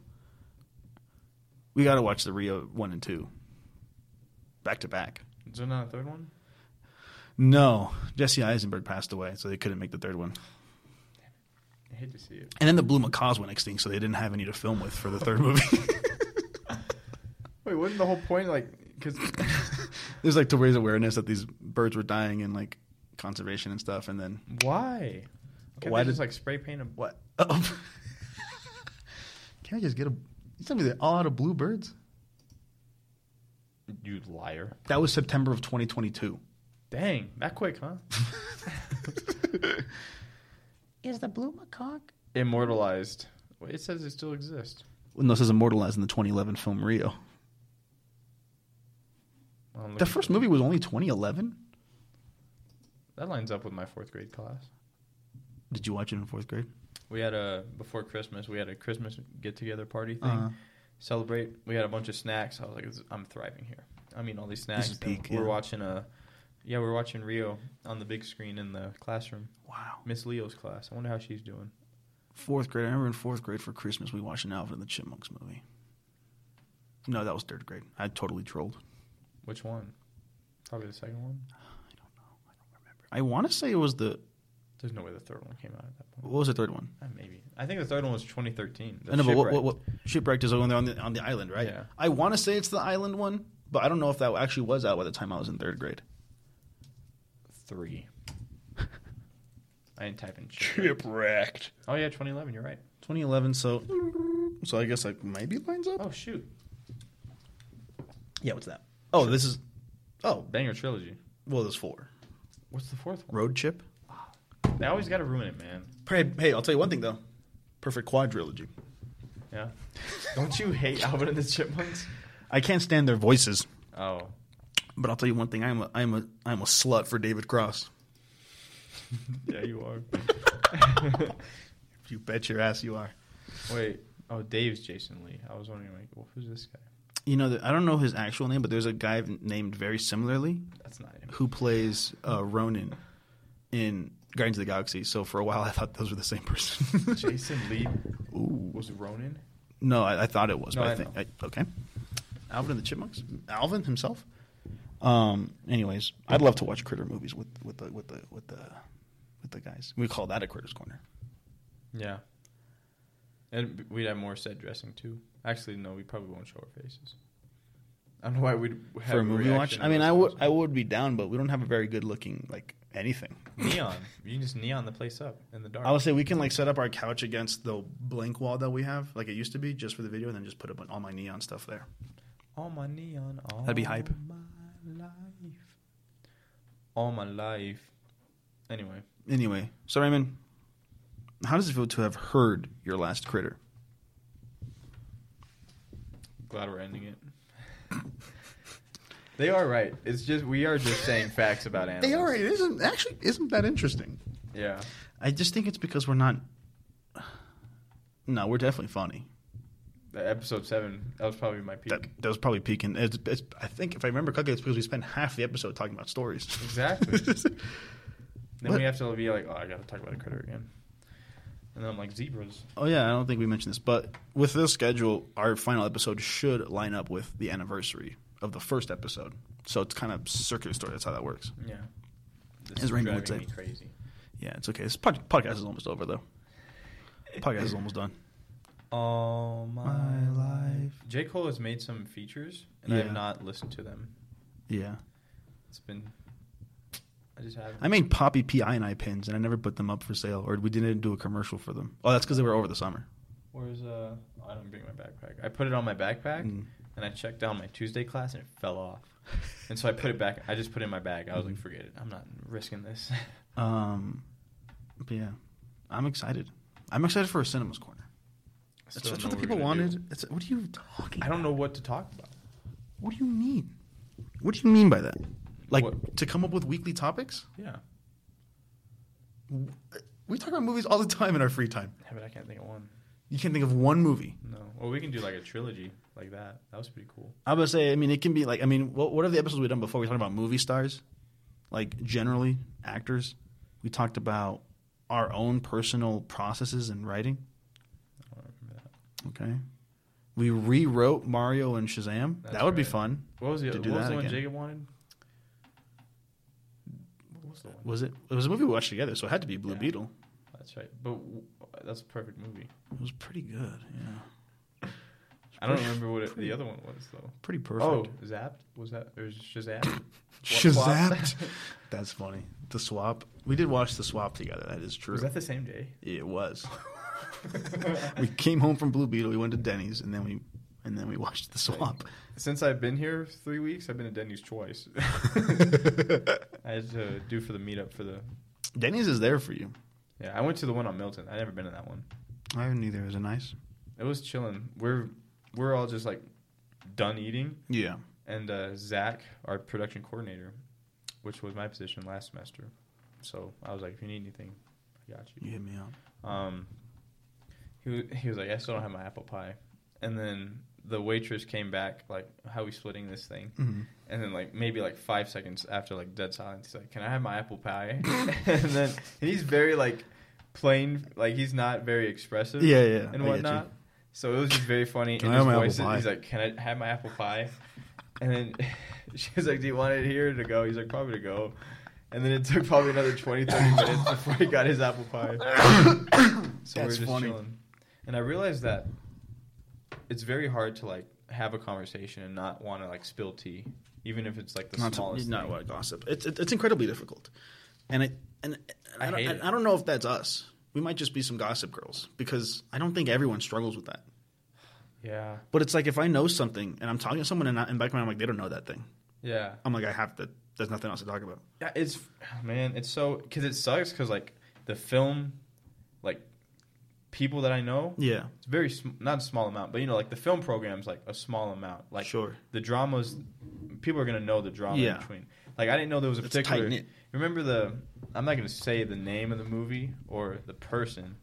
We got to watch the Rio one and two, back to back. Is there not a third one? No, Jesse Eisenberg passed away, so they couldn't make the third one. Hate to see it. And then the blue macaws went extinct, so they didn't have any to film with for the third movie. Wait, wasn't the whole point like because it was like to raise awareness that these birds were dying and like conservation and stuff. And then why? Can't Why they just did- like spray paint a what? Oh. Can I just get a? You tell me they're all out of blue birds? You liar! That was September of 2022. Dang, that quick, huh? Is the blue macaque? Immortalized. Wait, it says it still exists. Well, no, this is immortalized in the 2011 film Rio. Well, The first for- movie was only 2011. that lines up with my fourth grade class. Did you watch it in fourth grade? We had a before Christmas. We had a Christmas get together party thing. Uh, Celebrate. We had a bunch of snacks. I was like, I'm thriving here. I mean, all these snacks. is And peak, We're yeah. watching a, yeah, we're watching Rio on the big screen in the classroom. wow. Miss Leo's class. I wonder how she's doing. Fourth grade. I remember in fourth grade for Christmas we watched an Alvin and the Chipmunks movie. No, that was third grade. I totally trolled. Which one? Probably the second one. I don't know. I don't remember. I want to say it was the There's no way the third one came out at that point. what was the third one? Uh, maybe. I think the third one was 2013. The I know, but what, what, what Chipwrecked is when they're on the on the island, right? Yeah. I want to say it's the island one, but I don't know if that actually was out by the time I was in third grade. Three. I didn't type in shipwreck. Chipwrecked. Oh yeah, 2011. You're right. 2011. So, so I guess like maybe lines up. Oh shoot, Yeah, what's that? Oh, this is. Oh, banger trilogy. well, there's four. What's the fourth one? Road Chip. They always got to ruin it, man. Hey, hey, I'll tell you one thing though. Perfect quadrilogy. Yeah. Don't you hate Alvin and the Chipmunks? I can't stand their voices, Oh, but I'll tell you one thing. I'm a I'm a I'm a slut for David Cross. yeah, you are. You bet your ass you are. Wait. Oh, Dave's Jason Lee. I was wondering, like, well, who's this guy? You know, I don't know his actual name, but there's a guy named very similarly That's not him. who plays uh, Ronan in Guardians of the Galaxy. So for a while, I thought those were the same person. Jason Lee Ooh. was Ronan. No, I, I thought it was, No, but I, I think. I, okay. Alvin and the Chipmunks. Alvin himself. Um. Anyways, I'd love to watch critter movies with with the with the with the with the guys. We call that a critters corner. Yeah. And we'd have more set dressing too. Actually, no, we probably won't show our faces. I don't know why we'd have for a movie watch. I mean, I would. I would be down, but we don't have a very good looking like anything. neon. You can just neon the place up in the dark. I would say we can like set up our couch against the blank wall that we have, like it used to be, just for the video, and then just put up all my neon stuff there. all my neon. All That'd be hype. All my life. Anyway, Anyway, so Raymond, how does it feel to have heard your last critter? glad we're ending it. they are right. It's just we are just saying facts about animals. They are. It isn't actually isn't that interesting. Yeah. I just think it's because we're not. No, we're definitely funny. Episode seven. That was probably my peak. That, that was probably peaking. It's, it's, I think if I remember correctly, it's because we spent half the episode talking about stories. Exactly. Then What? we have to be like, oh, I got to talk about a critter again. And then I'm like, zebras. oh yeah, I don't think we mentioned this, but with this schedule, our final episode should line up with the anniversary of the first episode. So it's kind of circular story. That's how that works. Yeah. This As is Raymond would driving say. me crazy. Yeah, it's okay. This pod, podcast is almost over though. Podcast is almost done. All my, My life. J. Cole has made some features, and I have not listened to them. Yeah, It's been. I just haven't. I made Poppy P I and I pins, and I never put them up for sale, or we didn't do a commercial for them. Oh, that's because they were over the summer. Where's uh? I don't bring my backpack. I put it on my backpack, Mm. and I checked down my Tuesday class, and it fell off. and so I put it back. I just put it in my bag. I was like, Mhm. forget it. I'm not risking this. Um, but yeah, I'm excited. I'm excited for a cinemas corner. That's, what the people wanted. It's, what are you talking? I don't know what to talk about. What do you mean? What do you mean by that? Like What? to come up with weekly topics? Yeah. We talk about movies all the time in our free time. Yeah, but I can't think of one. You can't think of one movie. No. Well, we can do like a trilogy like that. That was pretty cool. I would say, I mean, it can be like, I mean, what, what are the episodes we've done before? We talked about movie stars, like generally actors. We talked about our own personal processes in writing. I don't remember that. Okay. We rewrote Mario and Shazam. That's that would be fun. What was the, To what do was that the one again. Jacob wanted? What was the one? Was it? It was a movie we watched together, so it had to be Blue Yeah. Beetle. That's right. But w- that's a perfect movie. It was pretty good. Yeah. I don't remember what it, pretty- the other one was though. Pretty oh, perfect. Oh, Zapped was that or Shazam? Shazapped. That's funny. The swap. We did watch the swap together. That is true. was that the same day? It was. we came home from Blue Beetle. We went to Denny's, and then we and then we watched the swap. Since I've been here three weeks, I've been to Denny's twice. I had to do for the meetup for the. Denny's is there for you. Yeah, I went to the one on Milton. I never been in that one. I haven't either. Is it nice? It was chilling. We're we're all just like done eating, Yeah. and uh, Zach, our production coordinator, which was my position last semester. So I was like, if you need anything, I got you. You hit me up. Um, he wa- he was like, I still don't have my apple pie, and then the waitress came back like, how we splitting this thing? Mm-hmm. And then like maybe like five seconds after like dead silence, he's like, "Can I have my apple pie?" and then and he's very like plain, like he's not very expressive, Yeah, yeah, and whatnot. So it was just very funny. Can in I his have my voice, apple pie? he's like, "Can I have my apple pie?" And then she was like, "Do you want it here to go?" He's like, "Probably to go." And then it took probably another 20, 30 minutes before he got his apple pie. so we were just funny. chilling. And I realized that it's very hard to like have a conversation and not want to like spill tea, even if it's like the Not to, smallest. not thing. what gossip. It's it, it's incredibly difficult, and I and, and I, I don't, I, don't know if that's us. We might just be some gossip girls because I don't think everyone struggles with that. Yeah, But it's like if I know something and I'm talking to someone and I, in back my mind I'm like they don't know that thing. yeah, I'm like I have to. There's nothing else to talk about. yeah. It's man, it's so because it sucks because like the film, people that I know, Yeah, it's very sm- not a small amount, but you know, like the film program's like a small amount. Like sure. the dramas, people are gonna know the drama Yeah. in between. Like I didn't know there was a It's particular. tight-knit. Remember the? I'm not gonna say the name of the movie or the person,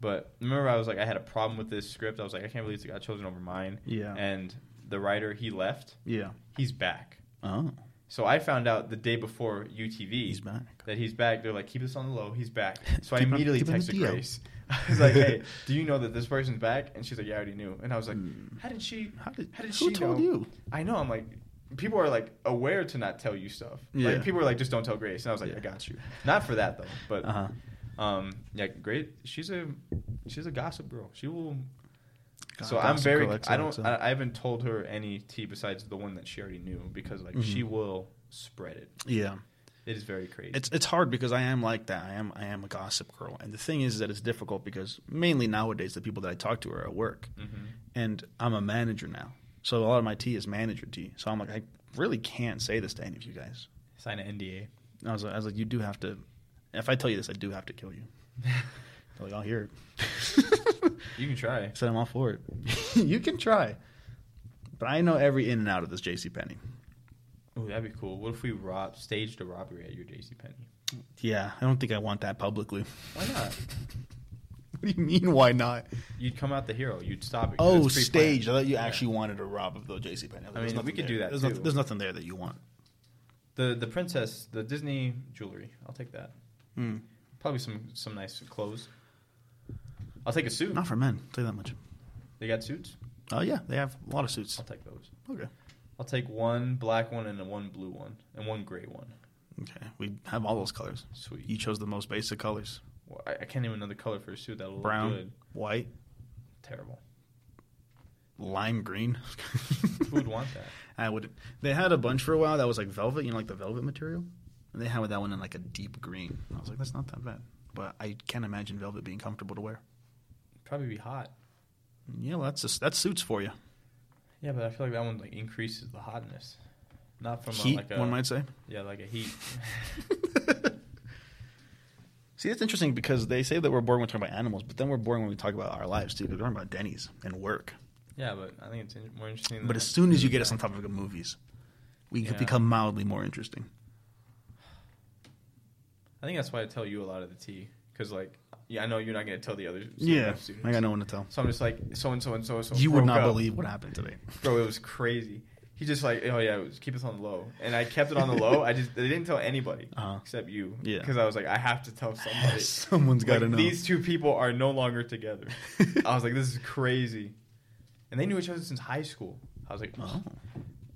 But remember, I was like, I had a problem with this script. I was like, I can't believe it got chosen over mine. Yeah. And the writer, he left. yeah. He's back. Oh, So I found out the day before UTV he's back. that he's back. They're like, keep this on the low. He's back. So I Keep it- immediately keep it in texted. Grace. I was like, hey, do you know that this person's back? And she's like, yeah, I already knew. And I was like, Hmm. how did she? How did, How did who she told know? you? I know. I'm like, people are like aware to not tell you stuff. Yeah. Like people are like, just don't tell Grace. And I was like, Yeah. I got you. Not for that though, but Uh huh. um, yeah, Grace. She's a she's a gossip girl. She will. God, so I'm very. I don't. I, I haven't told her any tea besides the one that she already knew because like she Mhm. will spread it. Yeah. It is very crazy. It's it's hard because I am like that. I am I am a gossip girl, and the thing is that it's difficult because mainly nowadays the people that I talk to are at work, hmm and I'm a manager now, so a lot of my tea is manager tea. So I'm like, I really can't say this to any of you guys. Sign an NDA. I was, I was like, you do have to. If I tell you this, I do have to kill you. They're like, I'll hear it. You can try. I said I'm all for it. you can try, but I know every in and out of this J.C. Penney. Ooh, that'd be cool. What if we rob staged a robbery at your JC Penney? Yeah, I don't think I want that publicly. Why not? What do you mean? Why not? You'd come out the hero. You'd stop it. Oh, stage! I thought you actually wanted to rob of the J.C. Penney. I mean, we could do that, There's, too. nothing, there's nothing there that you want. The the princess, the Disney jewelry. I'll take that. Hmm. Probably some some nice clothes. I'll take a suit. Not for men. I'll tell you that much. They got suits. Oh yeah, they have a lot of suits. I'll take those. Okay. I'll take one black one and a one blue one and one gray one. Okay, we have all those colors. Sweet. You chose the most basic colors: Well, I, I can't even know the color for a suit that'll look brown, good. white, Terrible. lime green. Who would want that? I would. They had a bunch for a while that was like velvet, you know, like the velvet material, and they had that one in like a deep green. I was like, that's not that bad, but I can't imagine velvet being comfortable to wear. Probably be hot. Yeah, well, that's just, that's suits for you. Yeah, but I feel like that one like increases the hotness. Not from Heat, a, like a one might say. yeah, like a heat. See, it's interesting because they say that we're boring when we talk about animals, but then we're boring when we talk about our lives too. Because we're talking about Denny's and work. yeah, but I think it's in- more interesting. But as soon as you get us on topic of movies, we Yeah. become mildly more interesting. I think that's why I tell you a lot of the tea because like yeah, I know you're not going to tell the other Yeah, students. I got no one to tell. So I'm just like so and so and so and so. you would not up. believe what happened today. bro. It was crazy. He just like oh yeah, it was, keep us on the low, and I kept it on the low. I just they didn't tell anybody Uh-huh. except you. Yeah. because I was like I have to tell somebody. Someone's got to Like, know. These two people are no longer together. I was like, this is crazy. And they knew each other since high school. I was like, Oh.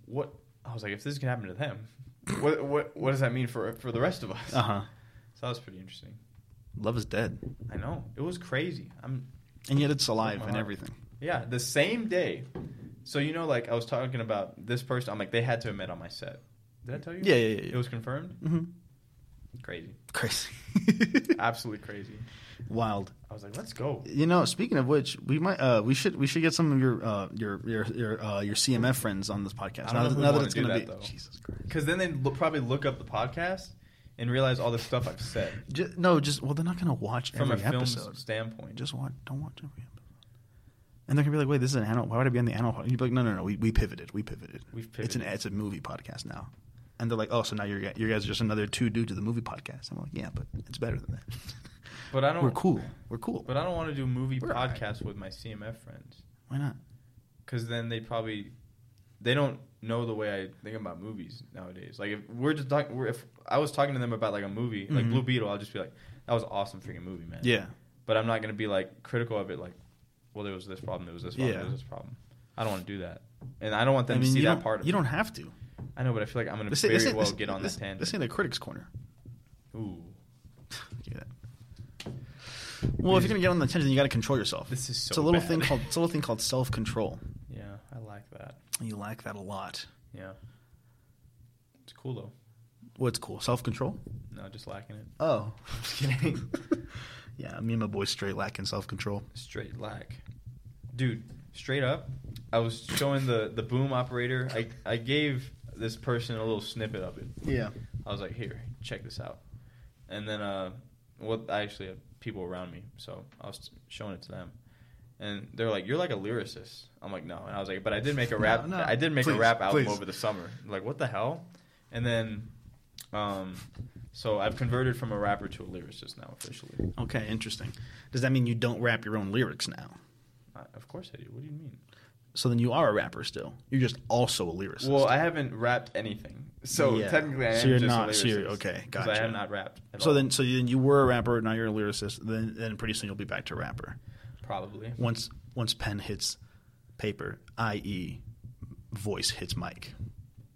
what? I was like, if this can happen to them, what what what does that mean for for the rest of us? Uh huh. So that was pretty interesting. Love is dead, I know it was crazy. I'm and yet it's alive and Uh-huh. everything. yeah, the same day. So you know, like I was talking about this person. I'm like, they had to admit on my set. Did I tell you? Yeah, yeah, yeah. It was confirmed. hmm Crazy, Crazy, absolutely crazy. wild. I was like, let's go. You know, speaking of which, we might uh, we should we should get some of your uh, your your your uh, your CMF friends on this podcast. I don't now know that, who now that it's wanna do be that, though. Jesus Christ. Because then they'd lo- probably look up the podcast and realize all the stuff I've said Just, no, just well, they're not gonna watch from every a film episode. standpoint. Just watch, don't watch every episode. And they're gonna be like, "Wait, this is an animal. Why would I be on the animal?" Podcast? You'd be like, "No, no, no. We, we pivoted. We pivoted. We've It's an it's a movie podcast now." And they're like, "Oh, so now you're you guys are just another two dudes to the movie podcast." I'm like, "Yeah, but it's better than that. But I don't. We're cool. We're cool. But I don't want to do movie We're podcasts with my CMF friends Why not? because then they probably they don't know the way I think about movies nowadays. Like if we're just talking, we're, if I was talking to them about like a movie, like Mhm. Blue Beetle, I'll just be like, "That was an awesome freaking movie, man." Yeah. But I'm not gonna be like critical of it. Like, well, there was this problem, there was this problem, Yeah. there was this problem. I don't want to do that, and I don't want them I mean, to see that part. Of you it. don't have to. I know, but I feel like I'm gonna This, very this, well this, get on this, tangent. This ain't the critics' corner. Ooh. Well, if you're gonna get on the tangent, you got to control yourself. this is so. it's a little bad. thing called it's a little thing called self control. yeah, I like that. You lack that a lot. Yeah, it's cool though. What's cool? Self control. No, just lacking it. Oh, just kidding. yeah, me and my boys straight lacking self control. Straight lack, dude. Straight up, I was showing the the boom operator. I I gave this person a little snippet of it. Yeah. I was like, here, check this out. And then, uh, well, I actually had people around me, so I was showing it to them. And they're like, you're like a lyricist. I'm like, no. And I was like, but I did make a rap. No, no. I did make Please, a rap album please. over the summer. Like, what the hell? And then, um, So I've converted from a rapper to a lyricist now officially. Okay, interesting. Does that mean you don't rap your own lyrics now? Uh, of course I do. What do you mean? So then you are a rapper still. You're just also a lyricist. Well, I haven't rapped anything, so Yeah. technically I am So you're just not- a so lyricist. you're- okay, 'cause I gotcha. have not rapped. At so all, then, so then you were a rapper. Now you're a lyricist. Then, then pretty soon you'll be back to rapper. Probably. Once, once pen hits paper, i.e., voice hits mic.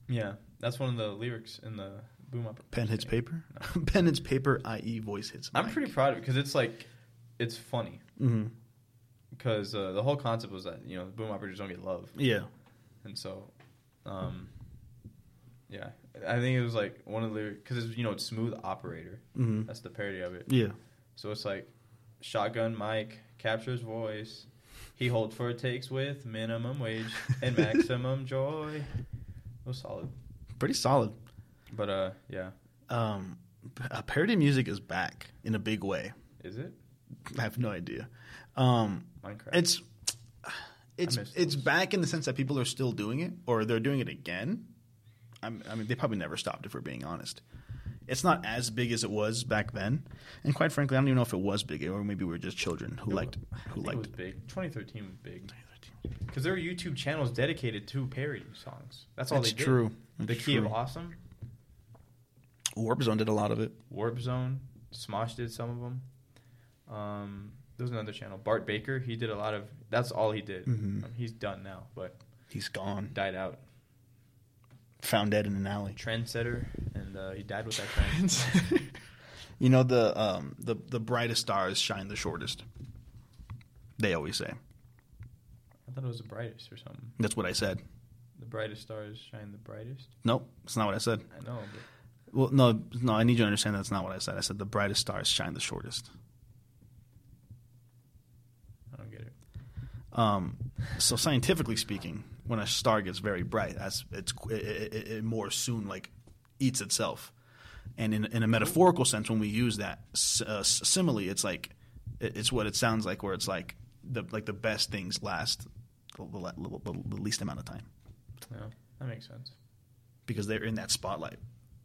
Yeah, that's one of the lyrics in the boom up. Pen hits paper. pen hits paper, i.e., voice hits. Mic. I'm pretty proud of it because it's like, it's funny because uh, the whole concept was that you know boom operators don't get love, Yeah. and so, um, yeah, I think it was like one of the lyrics because you know it's smooth operator. hmm That's the parody of it. Yeah. So it's like shotgun mic captures voice. He holds for it takes with minimum wage and maximum joy. It was solid, Pretty solid. but uh, yeah, Um, uh, parody music is back in a big way. is it I have no idea. Um, Minecraft? it's it's it's back in the sense that people are still doing it, or they're doing it again. I'm, I mean, they probably never stopped, if we're being honest. It's not as big as it was back then, and quite frankly, I don't even know if it was big, or maybe we were just children who liked who think it was liked. big. 2013 was big because there were YouTube channels dedicated to parody songs. That's all It's they did. It's true. The It's Key of true. Awesome, Warp Zone did a lot of it. Warp Zone, Smosh did some of them. Um, there was another channel, Bart Baker. He did a lot of. That's all he did. Mhm. Um, he's done now, but He's gone, died out. Found dead in an alley. Trendsetter, and uh, he died with that trend. you know the um the the brightest stars shine the shortest. They always say. I thought it was the brightest or something. That's what I said. The brightest stars shine the brightest. Nope, that's not what I said. I know, but Well, no, no. I need you to understand that's not what I said. I said the brightest stars shine the shortest. I don't get it. Um, so scientifically speaking, when a star gets very bright, that's it's it, it, it more soon like eats itself. And in in a metaphorical sense, when we use that uh, simile, it's like it's what it sounds like, where it's like the like the best things last the, the, the, the least amount of time Yeah, that makes sense. because they're in that spotlight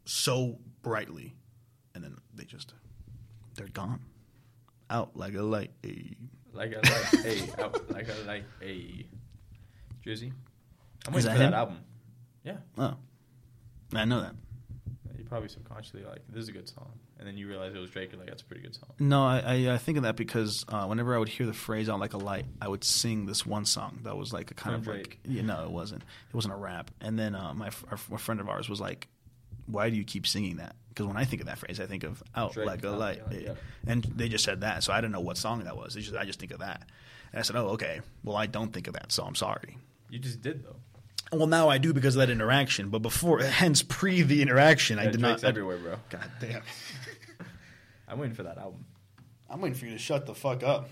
so brightly, and then they just they're gone out like a light. Like a light, a out, like a light, a Drizzy. I'm waiting that for him? that album. Yeah, Oh, I know that. you probably subconsciously like this is a good song, and then you realize it was Drake. You're like, that's a pretty good song. No, I, I, I think of that because uh, whenever I would hear the phrase "out like a light," I would sing this one song that was like a kind From of Drake. like, you know, it wasn't, it wasn't a rap. And then uh, my our, a friend of ours was like, "Why do you keep singing that?" Because when I think of that phrase, I think of "out Drake, like a light," yeah. and they just said that, so I didn't know what song that was. Just, I just think of that, and I said, "Oh, okay. Well, I don't think of that, so I'm sorry." You just did though. Well, now I do because of that interaction, but before, hence pre the interaction, I Yeah, did Drake's not. everywhere, bro. God damn! I'm waiting for that album. I'm waiting for you to shut the fuck up.